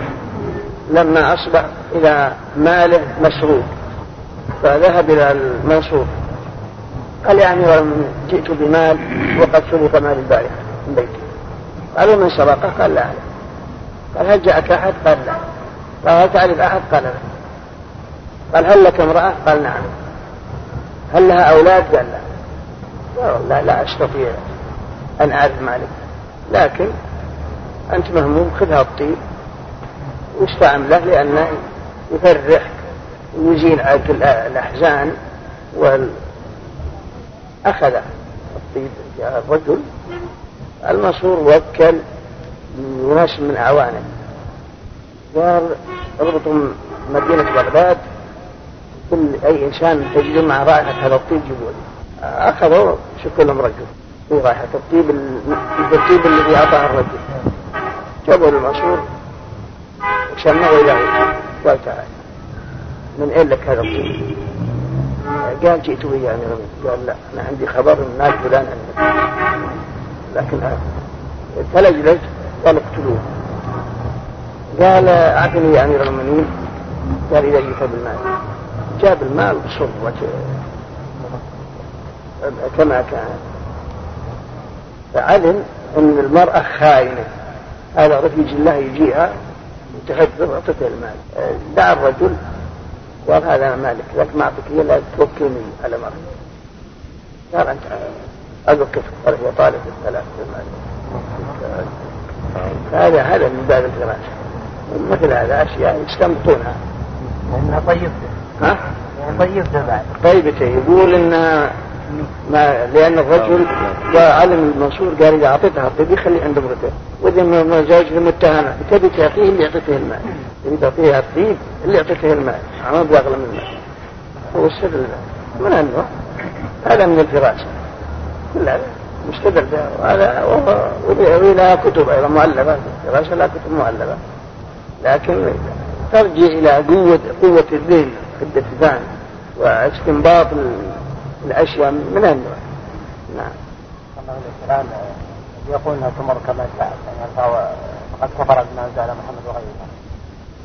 Speaker 2: لما أصبح إلى ماله مسروق فذهب إلى المنصور قال يعني جئت بمال وقد سرق مال البارحة من بيتي قالوا من سرقه قال لا أعلم قال هل جاءك أحد قال لا نعم. قال هل تعرف أحد قال لا نعم. قال هل لك امرأة قال نعم هل لها أولاد قال لا قال والله لا أستطيع أن أعرف مالك لكن أنت مهموم خذها الطيب واستعمله لأنه يفرح ويزيل عنك الأحزان وال أخذ الطيب الرجل المنصور وكل ونشر من أعوانه قال اضبطوا مدينة بغداد كل أي إنسان تجده مع رائحة هذا الطيب جيبوه أخذوا كلهم رجل هو رائحة الطيب الطيب الذي أعطاه الرجل جابوا المنصور وسمعوا له قال تعالى من أين لك هذا الطيب؟ قال جئت به يعني قال لا أنا عندي خبر من ناس فلان عندك لكن تلجلج آه، قال اقتلوه قال أعطني يا أمير المؤمنين قال إذا جئت بالمال جاب المال بصرة كما كان فعلم أن المرأة خائنة هذا رفيج الله يجيها متهجر أعطته المال دعا الرجل قال هذا مالك لك ما أعطيك إياه لا توكلني على مرأة قال أنت أذكرك قال هي طالب الثلاث المال هذا هذا من باب الدراسة مثل هذا أشياء يستنبطونها لأنها طيب ها؟ بعد طيبته طيب يقول إن ما لأن الرجل علم المنصور قال إذا أعطيتها الطبي خلي عند امرته وإذا ما زوجته متهمة تبي تعطيه اللي يعطيته المال تبي تعطيه الطيب اللي الماء المال هو أغلى من المال هو السر من أنه هذا من الفراسة كل هذا مستدر بها وهذا وهي لها كتب أيضا مؤلفة دراسه لها كتب مؤلفة لكن ترجع إلى قوة قوة الذهن حدة الذهن واستنباط الأشياء من النوع نعم
Speaker 1: الله يقول انها تمر كما يعني فقد كفر بما انزل محمد وغيره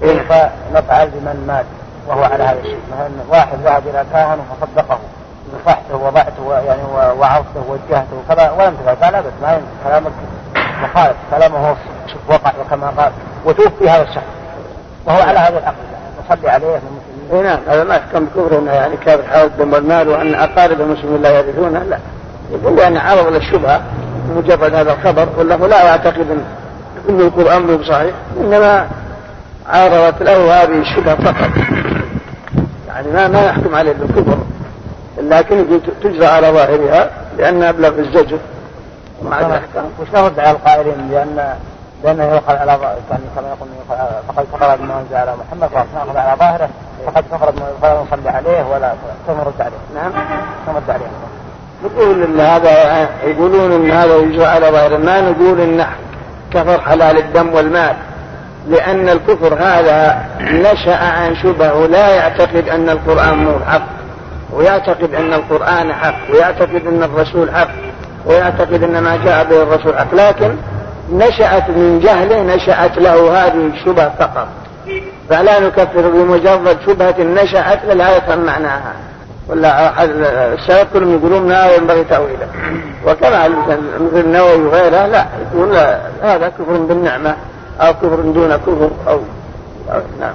Speaker 1: إيه. كيف نفعل بمن مات وهو على هذا الشيء مثلا واحد ذهب الى كاهن فصدقه نصحته ووضعته يعني وعظته ووجهته وكذا ولم تفعل فلا بس ما كلامك مخالف كلامه هو وقع وكما قال وتوفي هذا الشخص وهو على هذا العقل نصلي عليه اي نعم هذا
Speaker 2: ما يحكم
Speaker 1: بكفره
Speaker 2: انه
Speaker 1: يعني
Speaker 2: كافر حاول دم المال وان اقارب المسلمين لا يرثونه لا يقول لان يعني عرض للشبهه مجرد هذا الخبر ولا لا اعتقد ان يكون امره صحيح انما عارضت له هذه الشبهه فقط يعني ما ما يحكم عليه بالكفر لكن تجرى على ظاهرها لأن أبلغ الزجر
Speaker 1: مع الأحكام وش نرد على القائلين بأن لأنه يؤخذ على يعني كما يقول فقد فقر بما أنزل على محمد ونأخذ على ظاهره فقد فرض فلا نصلي عليه ولا ثم نرد عليه نعم ثم نرد عليه نقول
Speaker 2: ان هذا يقولون ان هذا يجرى على ظاهره ما نقول ان كفر حلال الدم والمال لأن الكفر هذا نشأ عن شبهه لا يعتقد أن القرآن نور حق ويعتقد أن القرآن حق ويعتقد أن الرسول حق ويعتقد أن ما جاء به الرسول حق لكن نشأت من جهله نشأت له هذه الشبهة فقط فلا نكفر بمجرد شبهة نشأت لا يفهم معناها ولا احد كلهم يقولون لا ينبغي تأويله وكما مثل النووي وغيره لا يقول لا هذا كفر بالنعمة أو كفر دون كفر
Speaker 1: أو, أو نعم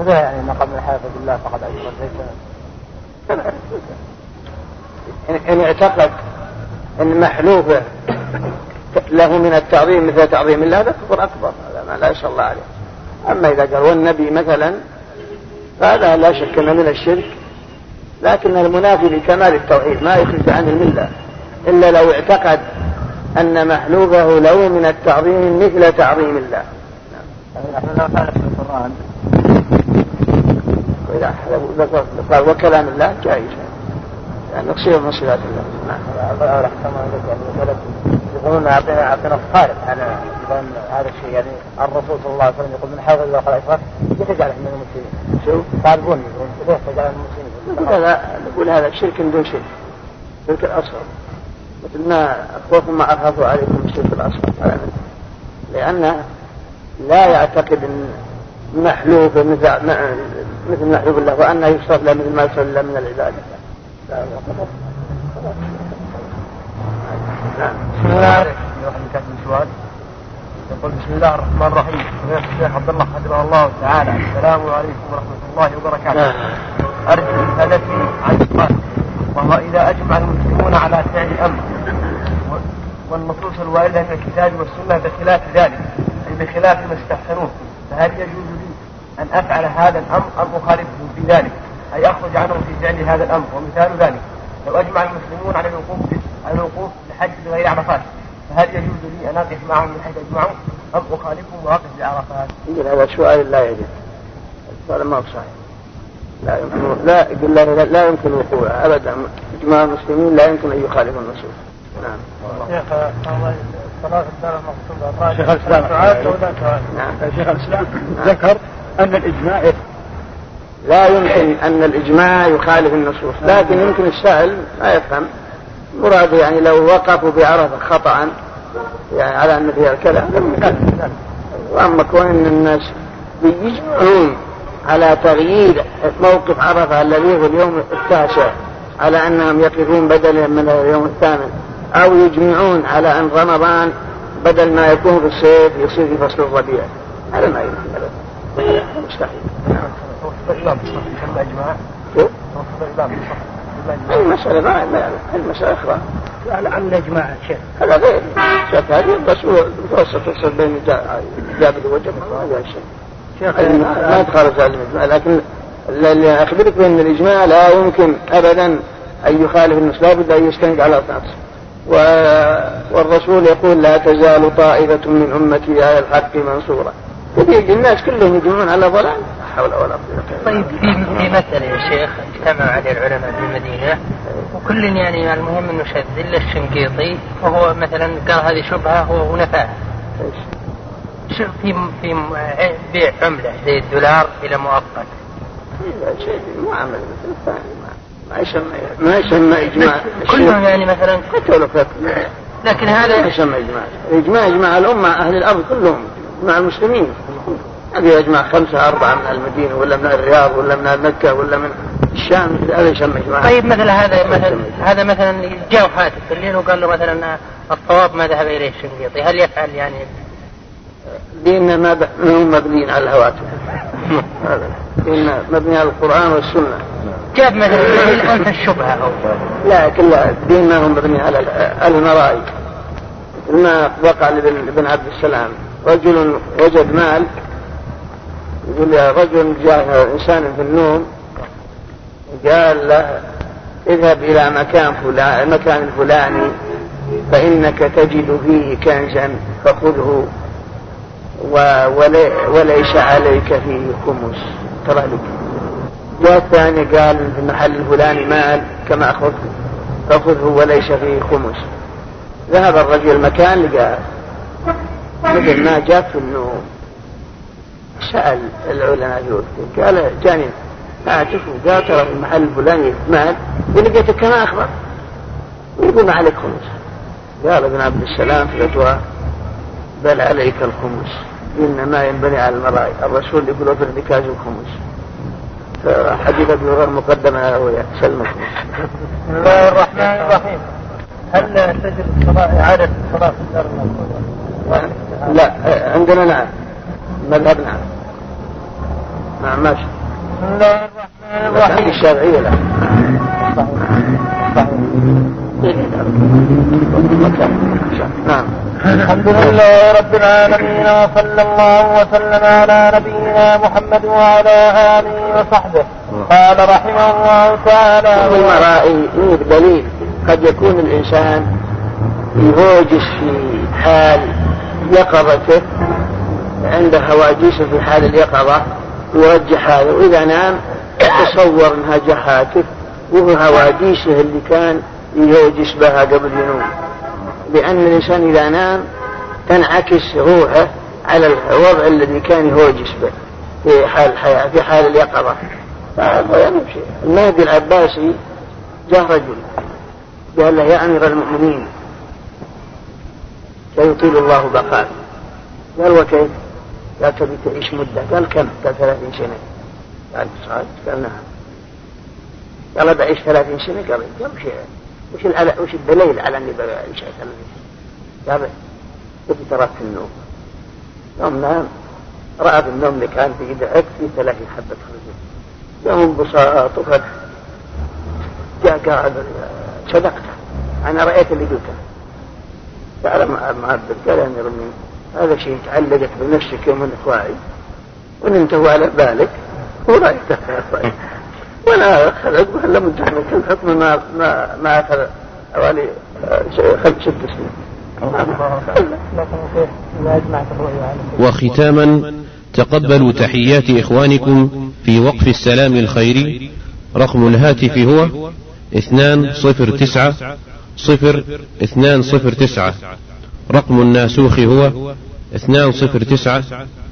Speaker 1: هذا يعني ما قبل الحياه الله فقد ليس
Speaker 2: إن اعتقد أن محلوفه له من التعظيم مثل تعظيم الله هذا كفر أكبر هذا ما لا شاء الله عليه أما إذا قال والنبي مثلا فهذا لا شك أنه من الشرك لكن المنافي لكمال التوحيد ما يخرج عن الملة إلا لو اعتقد أن محلوفه له من التعظيم مثل تعظيم الله نعم.
Speaker 1: إذا ذكر وكلام الله جائز لأن يعني مقصود من صفات الله نعم. يقولون أعطينا أعطينا الخارق على هذا الشيء يعني الرسول صلى الله عليه وسلم يقول من حافظ الله خلق كيف يتجعله من المسلمين. شو؟ طالبون يقولون يتجعله من المسلمين.
Speaker 2: نقول هذا نقول هذا شرك دون شرك. شرك الأصغر. مثل ما اخوكم ما عرفه عليكم الشرك الأصغر لأن لا يعتقد أن محلوب مثل مثل محلوب الله وأنه يشرب له مثل ما يشرب له من العبادة
Speaker 1: نعم. بسم الله يقول بسم الله الرحمن الرحيم الشيخ عبد الله حفظه الله تعالى السلام عليكم ورحمة الله وبركاته نعم. أرجو مسالتي عن سؤال وهو إذا أجمع المسلمون على فعل أمر والنصوص الواردة في الكتاب والسنة بخلاف ذلك أي بخلاف ما استحسنوه فهل يجوز لي أن أفعل هذا الأمر أم أخالفه في ذلك أي أخرج عنه في فعل هذا الأمر ومثال ذلك لو أجمع المسلمون على الوقوف على الوقوف لحج غير عرفات فهل يجوز لي أن أقف معهم من حيث اجمعوا أم أخالفهم وأقف لعرفات؟
Speaker 2: يقول هذا سؤال لا يجوز السؤال ما هو صحيح لا يمكن لا يقول لا, لا يمكن وقوعه ابدا اجماع المسلمين لا يمكن ان يخالف النصوص نعم شيخ الله صلاة
Speaker 1: الدار المقصودة شيخ الإسلام نعم. نعم شيخ الإسلام ذكر أن الإجماع
Speaker 2: لا يمكن أن الإجماع يخالف النصوص لكن يمكن السائل لا يفهم مراد يعني لو وقفوا بعرفة خطأ يعني على أن فيها كذا وأما كون أن الناس بيجمعون على تغيير موقف عرفة الذي هو اليوم التاسع على أنهم يقفون بدلا من اليوم الثامن أو يجمعون على أن رمضان بدل ما يكون في الصيف يصير في فصل الربيع هذا ما يمكن أبدا مستحيل المسألة ما المسألة أخرى عن الإجماع شيخ هذا غير شاف هذه بس هو متوسط بين الجابر والجمع ما هذا شيء ما يتخالف على الإجماع لكن اللي أخبرك بأن الإجماع لا يمكن أبدا أن يخالف النص لابد أن يستند على النص والرسول يقول لا تزال طائفة من أمتي على الحق منصورة تبيد الناس كلهم يجمعون على ضلال لا حول ولا
Speaker 1: قوة إلا بالله طيب في في مسألة يا شيخ اجتمع عليه العلماء في المدينة وكل يعني المهم انه شذ الا الشنقيطي وهو مثلا قال هذه شبهة ونفاها شوف في في بيع عملة زي الدولار إلى مؤقت. إيه، شيء معاملة
Speaker 2: مثل الثاني. ما يسمى ما يسمى اجماع
Speaker 1: كلهم يعني مثلا حتى ولو نعم.
Speaker 2: لكن هذا ما يسمى اجماع اجماع اجماع الامه اهل الارض كلهم مع المسلمين هذا يجمع خمسة أربعة من المدينة ولا من الرياض ولا من مكة ولا من الشام هذا يسمى اجماع
Speaker 1: طيب مثلا هذا مثلا هذا مثلا جاء حادث الليل وقال له مثلا الطواب ما ذهب إليه الشنقيطي هل يفعل يعني
Speaker 2: ديننا ما هو مبني على الهواتف ديننا مبني على القرآن والسنة
Speaker 1: كيف مثلا انت الشبهة
Speaker 2: لا كلها ديننا
Speaker 1: هو
Speaker 2: مبني على المرائي ما وقع لابن عبد السلام رجل وجد مال يقول يا رجل جاء إنسان في النوم قال له اذهب إلى مكان فلان المكان الفلاني فإنك تجد فيه كنزا فخذه وليس عليك فيه خمس ترى لك جاء الثاني قال في المحل الفلاني مال كما أخذ فخذه وليس فيه خمس ذهب الرجل المكان لقى مثل ما جاء في النوم سأل العلماء في وقته قال جاني هاتف وقال ترى في المحل الفلاني مال ولقيته كما أخبر ويقول ما عليك خمس قال ابن عبد السلام في الفتوى بل عليك الخمس إنما ينبني على المرأي الرسول يقول وفي الركاز الخمس فحديث أبي هريرة مقدم على رؤيا سلمك
Speaker 1: بسم الله الرحمن الرحيم هل تجد الصلاة إعادة الصلاة في الدار لا
Speaker 2: عندنا نعم مذهب نعم نعم ماشي بسم الله الرحمن الرحيم الشافعية لا صحيح صحيح
Speaker 1: الحمد لله رب العالمين وصلى الله وسلم على نبينا محمد وعلى اله وصحبه قال رحمه الله تعالى
Speaker 2: نور دليل قد يكون الانسان يهوجس في حال يقظته عنده هواجسه في حال اليقظة يرجح هذا وإذا نام تصور أنها جهاته وهو هواجيسه اللي كان يزوج جسمها قبل ينوم لأن الإنسان إذا نام تنعكس روحه على الوضع الذي كان هو جسمه في حال الحياة في حال اليقظة المهدي العباسي جاء رجل قال له يا أمير المؤمنين سيطيل الله بقاء قال وكيف؟ قال تبي تعيش مدة قال كم؟ قال ثلاثين سنة قال صعد قال نعم قال بعيش ثلاثين سنة قال قبل شيء وش على وش الدليل على اني انشأت يا قال قلت تراك في النوم يوم نام رأى بالنوم كان في يدعك في ثلاثين حبة خرزين يوم انبساط وفتح جاء قاعد صدقت أنا رأيت اللي قلته قال ما أبدل قال يا رمي هذا شيء تعلقت بنفسك يوم أنك واعي وإن انت على بالك ورأيته ولا خرج ولا منتهى كل حكم ما ما ما اخذ حوالي آه، خمس ست سنين وختاما تقبلوا تحيات إخوانكم في وقف السلام الخيري رقم الهاتف هو اثنان صفر تسعة صفر اثنان صفر تسعة رقم الناسوخ هو اثنان صفر تسعة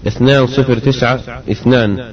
Speaker 2: اثنان صفر تسعة اثنان